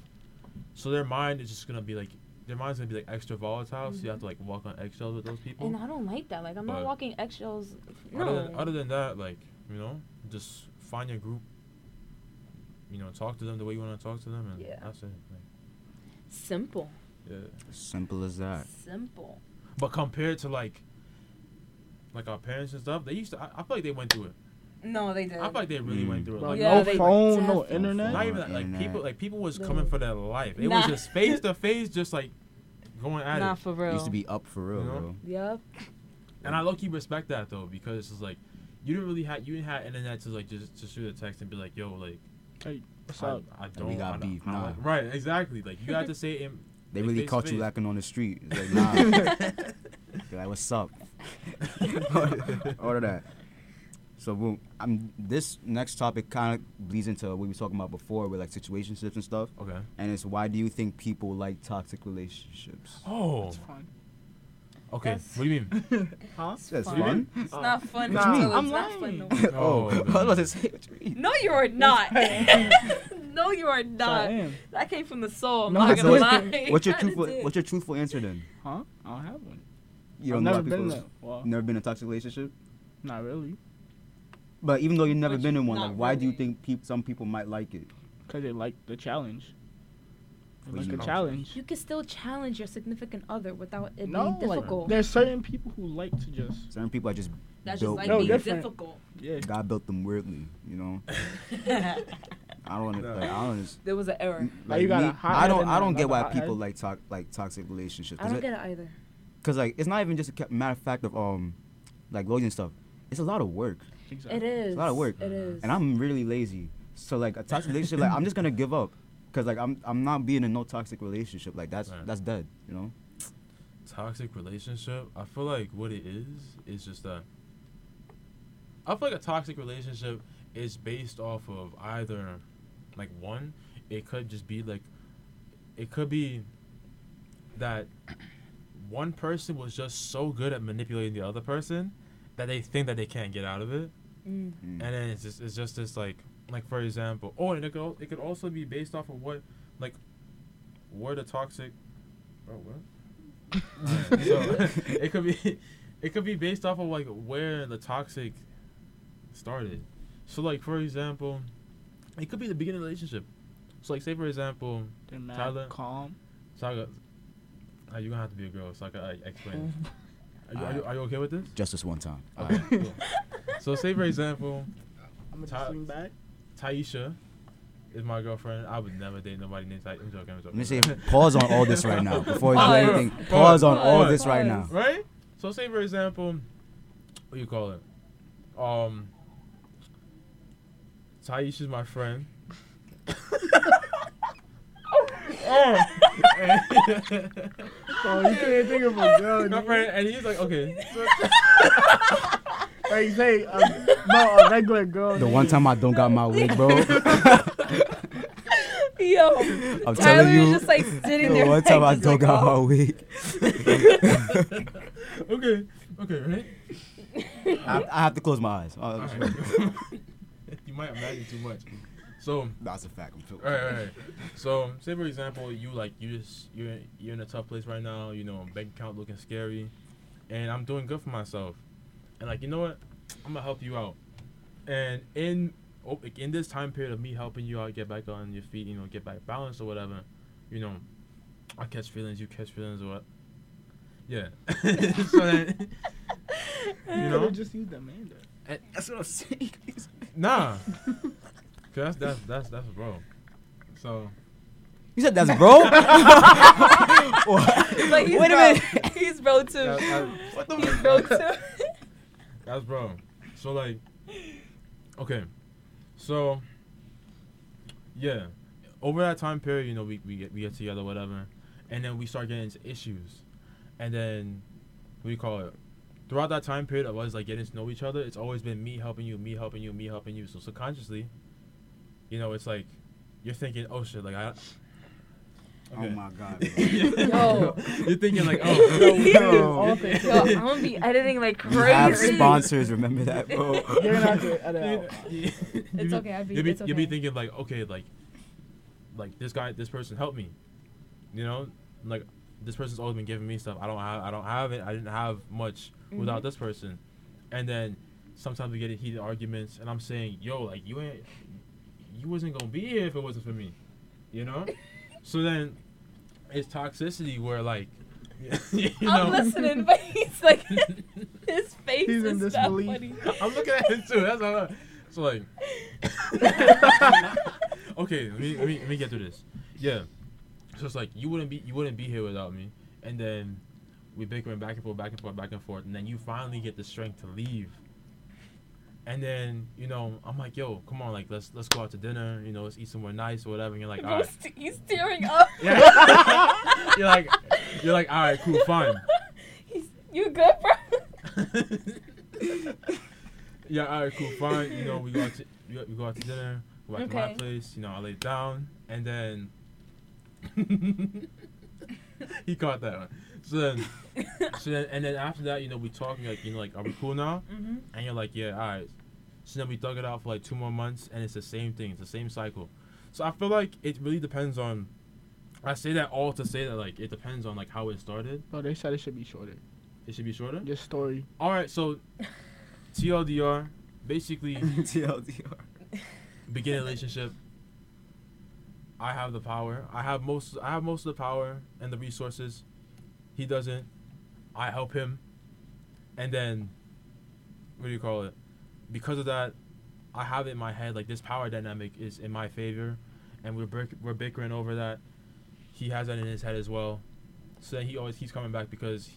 So their mind is just gonna be like, their mind's gonna be like extra volatile. So you have to mm-hmm. like walk on eggshells with those people. And I don't like that. Like I'm But- not walking eggshells. Other, No. than, other than that, like you know, just find your group. You know, talk to them the way you want to talk to them, and Yeah. that's it. Like, Simple. yeah. Simple as that. Simple. But compared to like, like our parents and stuff, they used to. I, I feel like they went through it. No, they did. I feel like they really Mm. went through it. Bro, Like, Yeah, no phone, no internet. not even that. Like Internet. people, like people was No. coming for their life. It Nah. was just face to face, just like going at Nah, it. Not for real. Used to be up for real, You know? bro. Yep. And I low key respect that though because it's like you didn't really have you didn't have internet to like just to shoot a text and be like, yo, like Hey, what's I, up? I don't. we got I don't- beef, nah. like- right, exactly. Like you had to say it. They like, really face to caught you face. lacking on the street. It's like, nah. They're like, what's up? All of that. So boom, I'm, this next topic kind of bleeds into what we were talking about before with like situationships and stuff. Okay. And it's why do you think people like toxic relationships? Oh. It's fun. Okay. That's- What do you mean? Huh? That's fun. fun. It's Uh, not fun. What you mean? I'm it's not fun. lying. No. oh, Oh, I was about to say what you mean. no, you are not. no, you are So I not. am. That came from the soul. I'm No, not gonna lie. What's your truthful. What's your truthful answer then? Huh? I don't have one. You I've don't know never why been people- there. Well, Never been in a toxic relationship. not really. But even though you've never But been in one, not like, why do you think peop- some people might like it? Cause they like the challenge. They What do like you a mean? challenge. You can still challenge your significant other without it No, being like difficult. there's certain people who like to just Certain people are just That's built just like No, being different. difficult. yeah. God built them weirdly, you know. I don't want to. No. Like, I don't. Just, there was an error. like, you got me- a I don't. I don't get why people head? like talk like toxic relationships. I don't get it either. Because like it's not even just a matter of fact of um, like loads and stuff. It's a lot of work, Exactly. It is. It's a lot of work. It is. and I'm really lazy. So like a toxic relationship, like I'm just gonna give up. Cause like I'm I'm not being in no toxic relationship. Like that's Right. that's dead. You know. Toxic relationship. I feel like what it is is just that. I feel like a toxic relationship is based off of either, like one, it could just be like, it could be that one person was just so good at manipulating the other person that they think that they can't get out of it. Mm. Mm. and then it's just it's just this like like for example oh and it could al- it could also be based off of what like where the toxic oh what Alright, so it could be it could be based off of like where the toxic started so like for example it could be the beginning of the relationship so like say for example They're Tyler. calm. so I got, uh, you're gonna have to be a girl so I can like, explain are you, are, you, are you okay with this Just this one time. Alright, cool. so say for example I'm gonna Ty- just back. Taisha is my girlfriend. I would never date nobody named Taisha. I'm joking. I'm Let me joking. say pause on all this right now before you do anything. Pause. Pause on all this right now. right? So say for example, what do you call it? Um, Taisha's my friend. oh, Oh, you can't think of a girl. my friend, and he's like, okay. So, Hey, say um, no, a regular girl. The one time I don't got my wig, bro. Yo, I'm Tyler telling you. was just like sitting the there. one time I just don't like, got oh. my wig. okay, okay, right? I, I have to close my eyes. Uh, Alright. you might imagine too much. So That's a fact. I'm feeling. All right, all right. So, say for example, you like you just you're you're in a tough place right now. You know, bank account looking scary, and I'm doing good for myself. And like, you know what? I'm gonna help you out. And in oh, like, in this time period of me helping you out, get back on your feet, you know, get back balanced or whatever, you know, I catch feelings, you catch feelings, or what? Yeah. so then, you You know, know, just use the man. That's what I'm saying. nah. Cause that's that's that's that's bro. So You said that's bro. Like, he's Wait a minute. He's He's bro too. That- that- What the He's bro too. That's bro. So like, okay, so yeah, over that time period, you know, we we get we get together, whatever, and then we start getting into issues, and then you call it? Throughout that time period of us like getting to know each other, it's always been me helping you, me helping you, me helping you. So subconsciously, you know, it's like you're thinking, oh shit, like I. Oh my god. Yo. you're thinking like, oh, Yo. All things. Yo, I'm gonna be editing like We have sponsors, remember that, bro. You're gonna have to edit. It's okay, I be- You'll be, it's you'll be thinking like, okay, like, like this guy, this person helped me, you know, like this person's always been giving me stuff. I don't have, I don't have it. I didn't have much without Mhm. this person, and then sometimes we get in heated arguments, and I'm saying, yo, like you ain't, you wasn't gonna be here if it wasn't for me, you know. So then, it's toxicity where like, you know. I'm listening, but he's like, his face He's in is that disbelief. funny. I'm looking at him too. That's all. So like, okay, let me, let me let me get through this. Yeah, so it's like you wouldn't be you wouldn't be here without me, and then we bickering back and forth, back and forth, back and forth, and then you finally get the strength to leave. And then you know I'm like, yo, come on, like let's let's go out to dinner, you know, let's eat somewhere nice or whatever. And you're like, all right, He's- He's tearing up. yeah. you're like, you're like, all right, cool, fine. He's, you good, bro? yeah, all right, cool, fine. You know, we go out to we go, we go out to dinner. Go back to my place. You know, I lay down, and then he caught that one. So then, so then, and then after that, you know, we talking like, you know, like, are we cool now? mm-hmm. And you're like, yeah, all right. So then we dug it out for like two more months, and it's the same thing. It's the same cycle. So I feel like it really depends on. I say that all to say that like it depends on like how it started. Bro, they said it should be shorter. It should be shorter. Your story. All right, so TLDR, basically TLDR. beginning relationship. I have the power. I have most. I have most of the power and the resources. He doesn't. I help him, and then, what do you call it? Because of that, I have it in my head like this power dynamic is in my favor, and we're bick- we're bickering over that. He has that in his head as well, so then he always keeps coming back because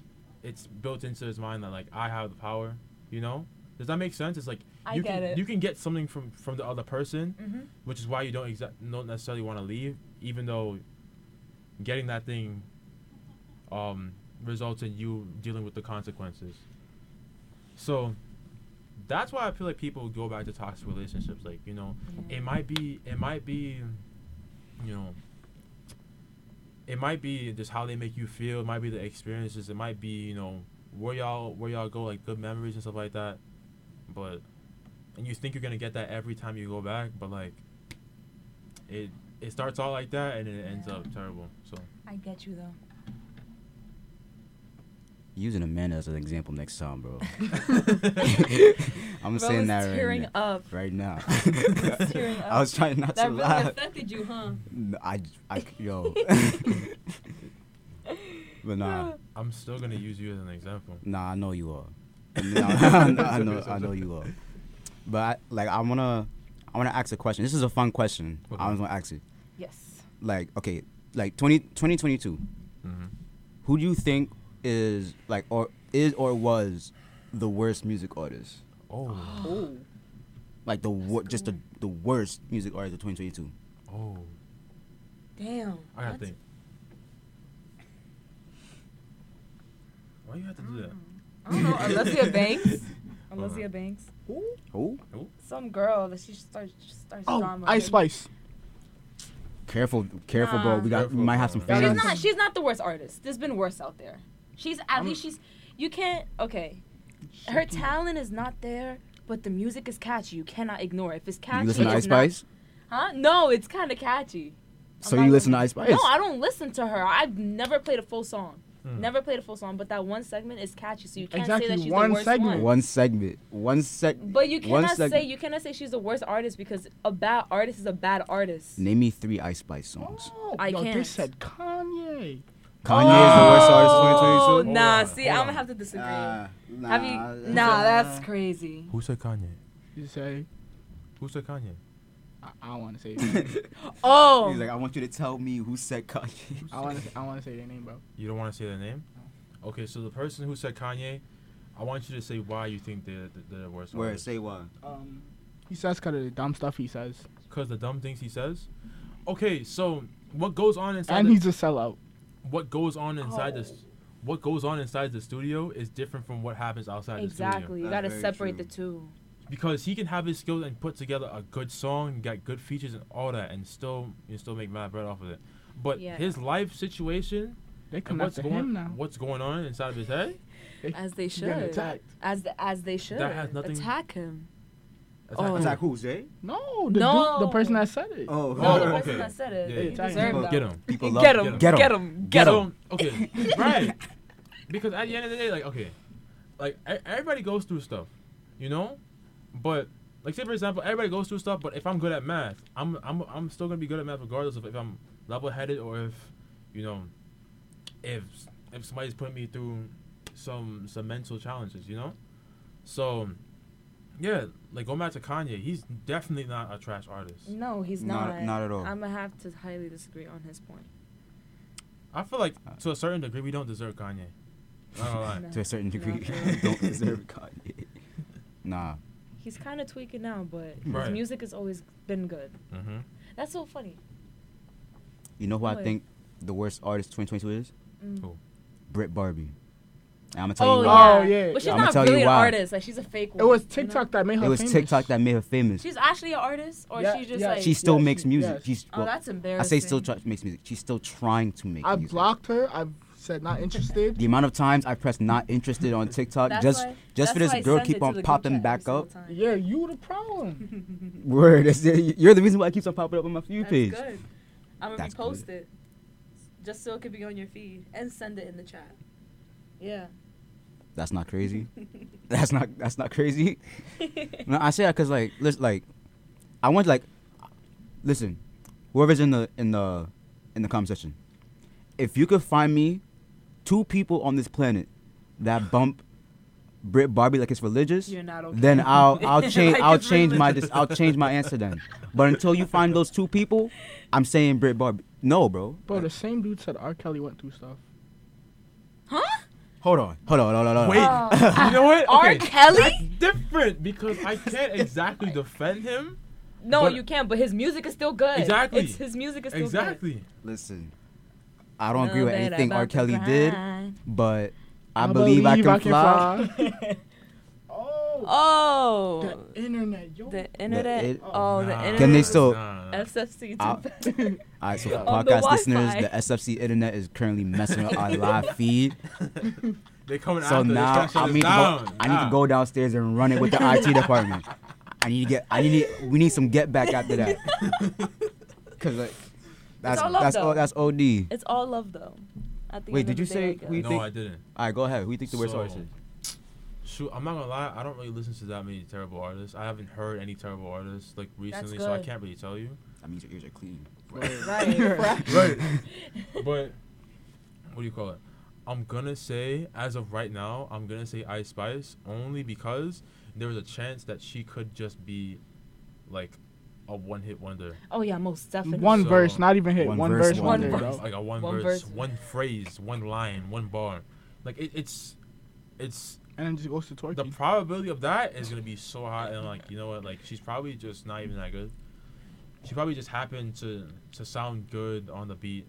it's built into his mind that like I have the power. You know? Does that make sense? It's like I you get can it. you can get something from from the other person, Mm-hmm. which is why you don't exa- don't necessarily want to leave, even though getting that thing um, results in you dealing with the consequences. So that's why I feel like people go back to toxic relationships. Like you know, it might be it might be you know it might be just how they make you feel. It might be the experiences. It might be you know where y'all where y'all go like good memories and stuff like that. But and you think you're gonna get that every time you go back, but like it it starts out like that and it ends up terrible. So I get you though. Using Amanda as an example next time, bro. I'm Bro saying that right, tearing now- up. right now. tearing I was trying not That to really laugh. affected you, huh? No, I, I, yo. but nah, I'm still gonna use you as an example. nah, I know you are. No, I know, I know, I know you are. But I, like, I wanna, I wanna ask a question. This is a fun question. Okay. I was gonna ask it. Yes. Like, okay, like 20, 2022. Mm-hmm. Who do you think is like, or is or was the worst music artist? Oh, Oh. Like the wor- just the the worst music artist of 2022. oh, Damn. I gotta think. Why you have to do that? I don't know. Alessia Banks. Azealia Banks. Who? Who? Some girl that she starts starts Oh, drama. Ice Spice. Careful, careful, bro. We got, Careful, we might have some bro. She's not. She's not the worst artist. There's been worse out there. She's at I'm- least she's. You can't. Okay. Her talent is not there, but the music is catchy. You cannot ignore it. If it's catchy, You listen to Ice Spice? Huh? No, it's kind of catchy. So you listen to gonna- Ice Spice? No, I don't listen to her. I've never played a full song. Hmm. Never played a full song, but that one segment is catchy, so you can't Exactly, say that she's one the worst segment. one. Segment. One segment, one sec. But you one cannot say you cannot say she's the worst artist because a bad artist is a bad artist. Name me three Ice Spice songs. Oh, I yo, They can't. said Kanye. Kanye is the worst artist of Oh, 2022. nah. On, see, I'm gonna have to disagree. Nah, have you? Nah, that's crazy. Who said Kanye? You say, Who said Kanye? I, I want to say. Oh, He's like, I want you to tell me who said Kanye. I want to. I want to say their name, bro. You don't want to say their name? Okay, so the person who said Kanye, I want you to say why you think they're, they're the worst. Where artist. say what? Um, he says kind of the dumb stuff he says, Cause the dumb things he says. Okay, so what goes on inside? and the, he's a sellout. What goes on inside Oh. this? What goes on inside the studio is different from what happens outside the studio. Exactly. You gotta separate true. the two. Because he can have his skills and put together a good song, get good features and all that, and still you still make mad bread off of it. But Yeah. his life situation They and come what's after going him now. what's going on inside of his head, As they should. attacked. As the, as they should. has nothing- Attack him. Attack- Oh. Attack who? Zay? No, the No. dude, the person that said it. Oh, No, the person okay. that said it. Yeah, yeah. Attack deserved get him. People love Get him. him. Get him. Get him. Get So, him. okay, right. Because at the end of the day, like, okay, like e- everybody goes through stuff, you know, but like say for example, everybody goes through stuff. But if I'm good at math, I'm I'm I'm still gonna be good at math regardless of if I'm level-headed or if, you know, if if somebody's putting me through some some mental challenges, you know. So, yeah, like going back to Kanye, he's definitely not a trash artist. No, he's Not- not. not at all. I'm gonna have to highly disagree on his point. I feel like to a certain degree we don't deserve Kanye. Not gonna lie. No. To a certain degree, Not don't deserve Kanye. Nah. He's kind of tweaking now, but Right. his music has always been good. Mm-hmm. That's so funny. You know who I think the worst artist 2022 is? Mm. Who? Britt Barbie. And I'm gonna tell Oh, you yeah. why. Oh, yeah. But she's I'ma not tell you really an why. artist. Like she's a fake one. It was you know? TikTok that made her. It was famous. TikTok that made her famous. She's actually an artist, or Yeah, she's just yeah. like. she still Yeah, makes she- music. yeah. She's oh, well, that's I say still try, makes music. She's still trying to make I music. blocked her. I've said not interested. The amount of times I pressed not interested on TikTok That's just why- just for this girl keep on popping back up. Yeah, you the problem. Word, you're the reason why it keeps on popping up on my few That's page. good. I'm gonna That's repost it, just so it could be on your feed and send it in the chat. Yeah. That's not crazy. that's not that's not crazy. No, I say that because like listen, like I want like listen, whoever's in the in the in the comment section, if you could find me two people on this planet that bump Brit Barbie like it's religious, You're not okay. then I'll I'll change Like I'll it's change my dis- I'll change my answer then. But until you find those two people, I'm saying Brit Barbie. No, bro. Bro, the same dude said R. Kelly went through stuff. Huh? Hold on, hold on, hold on, hold on. Wait, Oh. you know what? R. Kelly? That's different because I can't exactly defend him. No, you can't. But his music is still good. Exactly. It's, his music is still good. Exactly. Listen, I don't agree with anything R. Kelly did, but I, believe, I can, fly. fly. oh, Oh, the internet, yo. the internet. it- oh, the internet. Can they still- Nah, nah. SFC. I'll- ah. All right, so for On the podcast listeners, the SFC internet is currently messing with our live feed. They coming So after. Now trying I us need to down. go. I need Nah. to go downstairs and run it with the IT department. I need to get. I need. We need some get back after that. Cause like, that's all love, that's though. o- that's OD. It's all love though. At the Wait, end did of you the say day, I who you guess. No, think- I didn't. All right, go ahead. Who you think the worst So, artist is? Shoot, I'm not gonna lie. I don't really listen to that many terrible artists. I haven't heard any terrible artists like recently, so I can't really tell you. That means your ears are clean. Right. right. But what do you call it? I'm gonna say, as of right now, I'm gonna say Ice Spice only because there was a chance that she could just be like a one-hit wonder, Oh yeah, most definitely. One So- verse, not even hit. One One, verse, verse, one wonder, verse. bro. like a one, One verse, verse. one phrase, one line, one bar. Like it, it's, it's And then just goes to twerking. the probability of that is gonna be so high, and like you know what, like she's probably just not even that good. She probably just happened to to sound good on the beat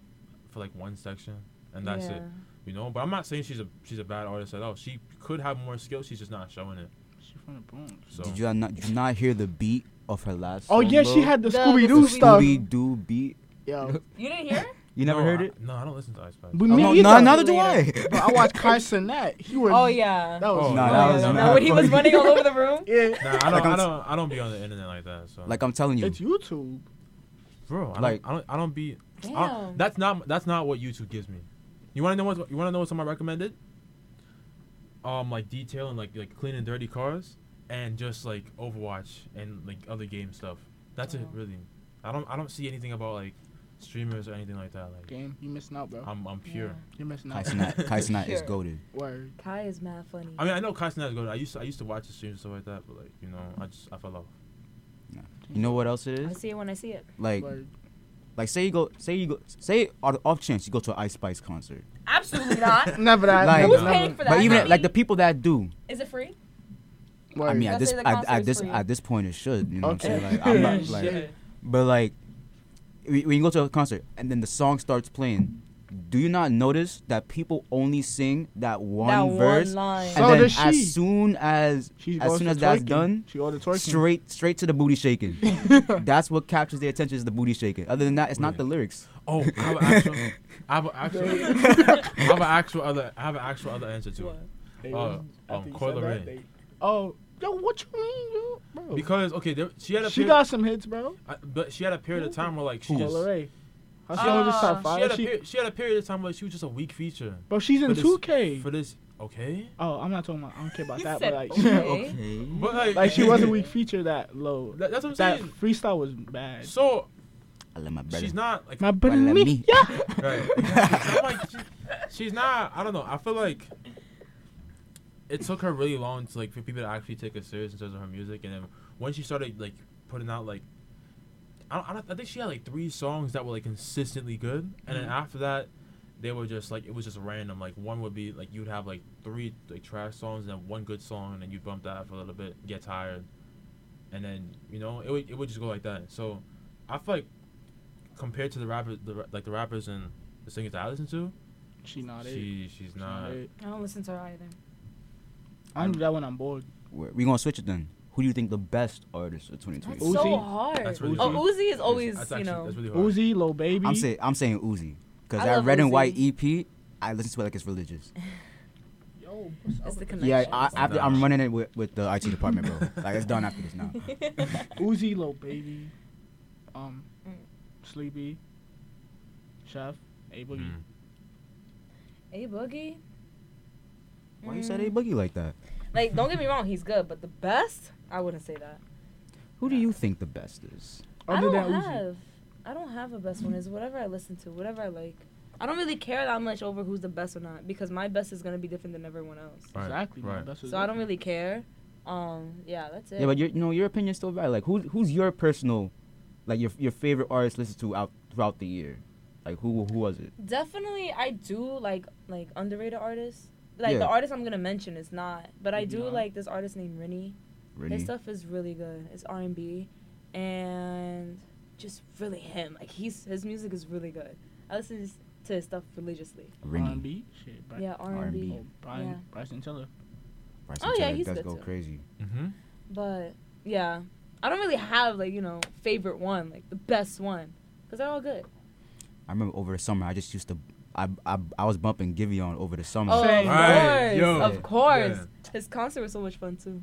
for like one section, and that's yeah. it. You know, but I'm not saying she's a she's a bad artist at all. She could have more skill. She's just not showing it. She from the Bronx. So Did you not? Did you not hear the beat of her last? Oh song, yeah, bro? she had the, The- Scooby Doo Scooby- stuff. Scooby Doo beat. Yo, You didn't hear? You never No, heard I- it? no, I don't listen to Ice Spice. but Oh, me no, either. no, neither do I. Bro, I watched Kai Cenat. He was. Oh yeah. That was. Oh, Nah, no, that was no, mad no, when he was running all over the room. Yeah. Nah, I don't, I'm I s- don't, I don't be on the internet like that. So, Like I'm telling you, It's YouTube. bro, I like- don't, I don't, I don't be. I don't- Damn. that's not, that's not what YouTube gives me. You want to know what? You want to know what someone recommended? Um, like detailing, like like clean and dirty cars, and just like Overwatch and like other game stuff. That's it, Oh. really. I don't, I don't see anything about like streamers or anything like that. Like, Game, you missing out, bro. I'm, I'm pure. Yeah. You're missing Kai out. Cenat, Kai Cenat is Sure. goaded. Word. Kai is mad funny. I mean, I know Carson is good. I used to, I used to watch the streams and stuff like that, but like, you know, I just, I fell off. You know what else it I see it when I see it. Like Word. Like say you go, say you go, say on the off chance you go to an Ice Spice concert. Absolutely not. Never that. Like- Who's never. paying for that? But even Not like the people that do, Is it free? I mean, at Let's this say at, at this at this point it should. You know Okay. what I'm saying? Like I'm not like, Shit. but like when when you go to a concert and then the song starts playing, do you not notice that people only sing that one that verse? one line. And So then does she. as soon as She as soon to as that's done, she ordered twerking. straight straight to the booty shaking. that's what captures their attention is the booty shaking. Other than that, it's not the lyrics. Oh, I have an actual. I have an actual. I have an actual other. I have an actual other answer to it. They Uh, um, after you Coi said that, Leray. they- Oh, yo, what you mean, yo, bro? Because okay, there, she had a she period, got some hits, bro. uh, but she had a period of time where like she Coi just. Leray. Her Ah, song was just top She had, a She, period, she had a period of time where she was just a weak feature bro, she's in 2K. for this. Okay, Oh, I'm not talking about. I don't care about that, but like, okay. but like, like she was a weak feature that low. That, that's what I'm That saying. freestyle was bad. So I love my brother. she's not like My Well, let bunny, me- yeah. Right. exactly. I'm like, she, she's not. I don't know. I feel like it took her really long to like for people to actually take her serious in terms of her music, and then when she started like putting out like, I don't, I, don't, I think she had like three songs that were like consistently good, and then Mhm. after that, they were just like it was just random. Like one would be like you'd have like three like trash songs and then one good song, and then you bump that for a little bit, get tired, and then you know it would it would just go like that. So I feel like compared to the rappers, the like the rappers and the singers that I listen to, She not it. she she's She not. it. I don't listen to her either. I do that when I'm bored. We're, we gonna switch it then. Who do you think the best artist of 2020? That's Uzi. so hard. That's really oh. Uzi is always, That's you actually- know. that's really hard. Uzi, Lil Baby. I'm saying I'm saying Uzi because I that love Red and White EP, I listen to it like it's religious. Yo, what's up It's the with connection. Yeah, I, after, I'm running it with, with the IT department, bro. like it's done after this now. Uzi, Lil Baby, um, Mm. Sleepy, Sheff, A Boogie. Mm. A Boogie. Why you said Mm. a boogie like that? Like, don't get me wrong, he's good, but the best, I wouldn't say that. Who do you think the best is? I Other don't than Uzi. have. I don't have a best one. It's whatever I listen to, whatever I like. I don't really care that much over who's the best or not because my best is gonna be different than everyone else. Right, Exactly, man. right. That's what So I don't really care. Um, yeah, that's it. Yeah, but your, you know your opinion's still valid. Like who's who's your personal, like your your favorite artist listen to out throughout the year? Like who who was it? Definitely, I do like like underrated artists. Like Yeah. the artist I'm gonna mention is not, but I do Yeah. like this artist named Rennie. Rennie? His stuff is really good. It's R and B, and just really him. Like he's his music is really good. I listen to his- stuff religiously. Rennie. R&B, shit. Bri- Yeah, R and B. R&B. Oh, Brian, Yeah. Bryson Tiller. Bryson Oh, yeah, Tiller he's does good go too. crazy. Mm-hmm. But yeah, I don't really have like you know favorite one, like the best one, because they're all good. I remember over the summer I just used to, I I, I was bumping Giveon over the summer. Oh, Same. of Right, course, yo. of course. Yeah. His concert was so much fun too.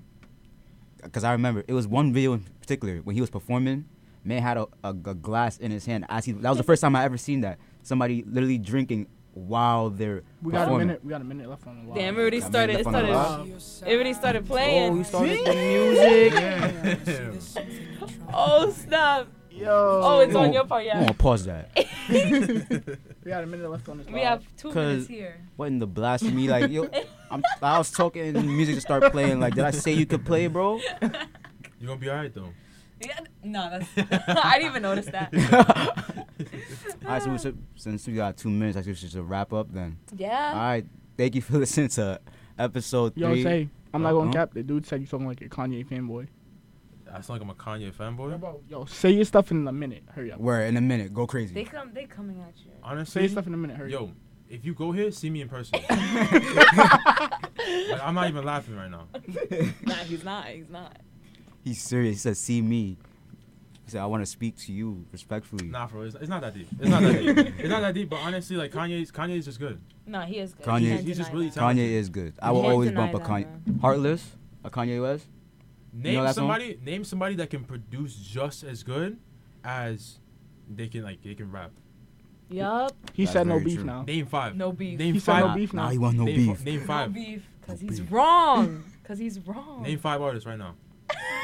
because I remember it was one video in particular when he was performing. Man had a, a, a glass in his hand. As he, that was the first time I ever seen that. Somebody literally drinking while they're We got a minute. We got a minute left on the line. Damn, it already Got started. It Amanda from started. Rock. It already started Oh, playing. he started the music. Oh snap! Yo. Oh, it's on your part, I'm yeah. gonna pause that. We got a minute left on this. We have two 'Cause- minutes here. What in the blasphemy? Like yo, I'm, I was talking and the music just started playing. Like, did I say you could play, bro? You gonna be alright though. Yeah, no, that's. I didn't even notice that. All right, so we should, since we got two minutes, I think we should wrap up then. Yeah. All right, thank you for listening to episode Yo, three. say, I'm not Uh-huh. gonna cap. The dude said you talking like a Kanye fanboy. I sound like I'm a Kanye fanboy. Yo, say your stuff in a minute. Hurry up. Where in a minute, go crazy. They come. They coming at you. Say Honestly, your stuff in a minute. Hurry up. yo, if you go here, see me in person. Like, I'm not even laughing right now. Nah, he's not. He's not. He's serious. He said, "See me." He said, "I want to speak to you respectfully." Nah, bro, it's, it's not that deep. It's not that deep. It's not that deep. But honestly, like Kanye's Kanye's just good. No, he is good. Kanye- You can't He's just really that. talented. Kanye is good. I will always bump a that, Kanye. Heartless, a Kanye West. Name know that song? somebody. Name somebody that can produce just as good as they can like they can rap. Yup. He That's said no beef true. now. Name five. No beef. Name He said five. no beef Nah, he want no name, beef. fi- name No beef. Cause No he's beef. wrong. Cause he's wrong. Name five artists right now.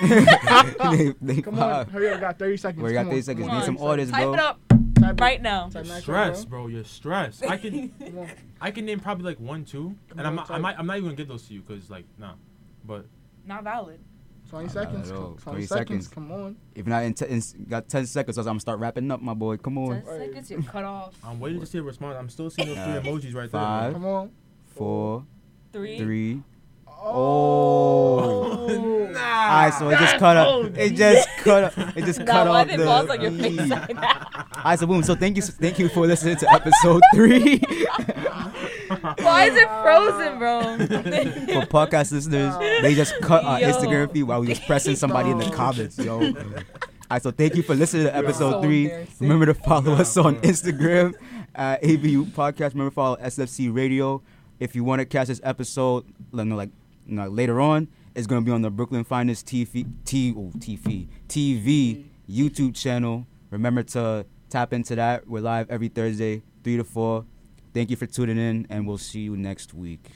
Name- name Come five. on, hurry up. Got 30 seconds. We got Come 30 on, seconds. come Name on. some artists, Type bro. it up Type it. right now. Type that Stress, bro. bro. You're stressed. I can I can name probably like one, two, Come and I'm not, I might I'm not even gonna give those to you because like nah, but Not valid. 20 Not seconds. bad 20, 20 seconds. seconds. Come on. If not in, t- in got ten seconds, so I'm gonna start wrapping up, my boy. Come on. Ten seconds, you're cut off. I'm waiting to see a response. I'm still seeing those three emojis right Five. Come on. Four, Three. three. Oh. oh. Nah. All right, so it just cut up. It just cut up. It just cut off the. it pause on your face like that? All right, so boom. So thank you, thank you for listening to episode three. Why is it frozen, bro? for podcast listeners, they just cut our Yo. Instagram feed while we was pressing somebody in the comments, yo. All right, so thank you for listening to episode So three. Remember to follow us on Instagram at ABU Podcast. Remember to follow SFC Radio. If you want to catch this episode, like, no, like, no, later on, it's gonna be on the Brooklyn Finest TV, T, oh, TV, TV YouTube channel. Remember to tap into that. We're live every Thursday, three to four. Thank you for tuning in, and we'll see you next week.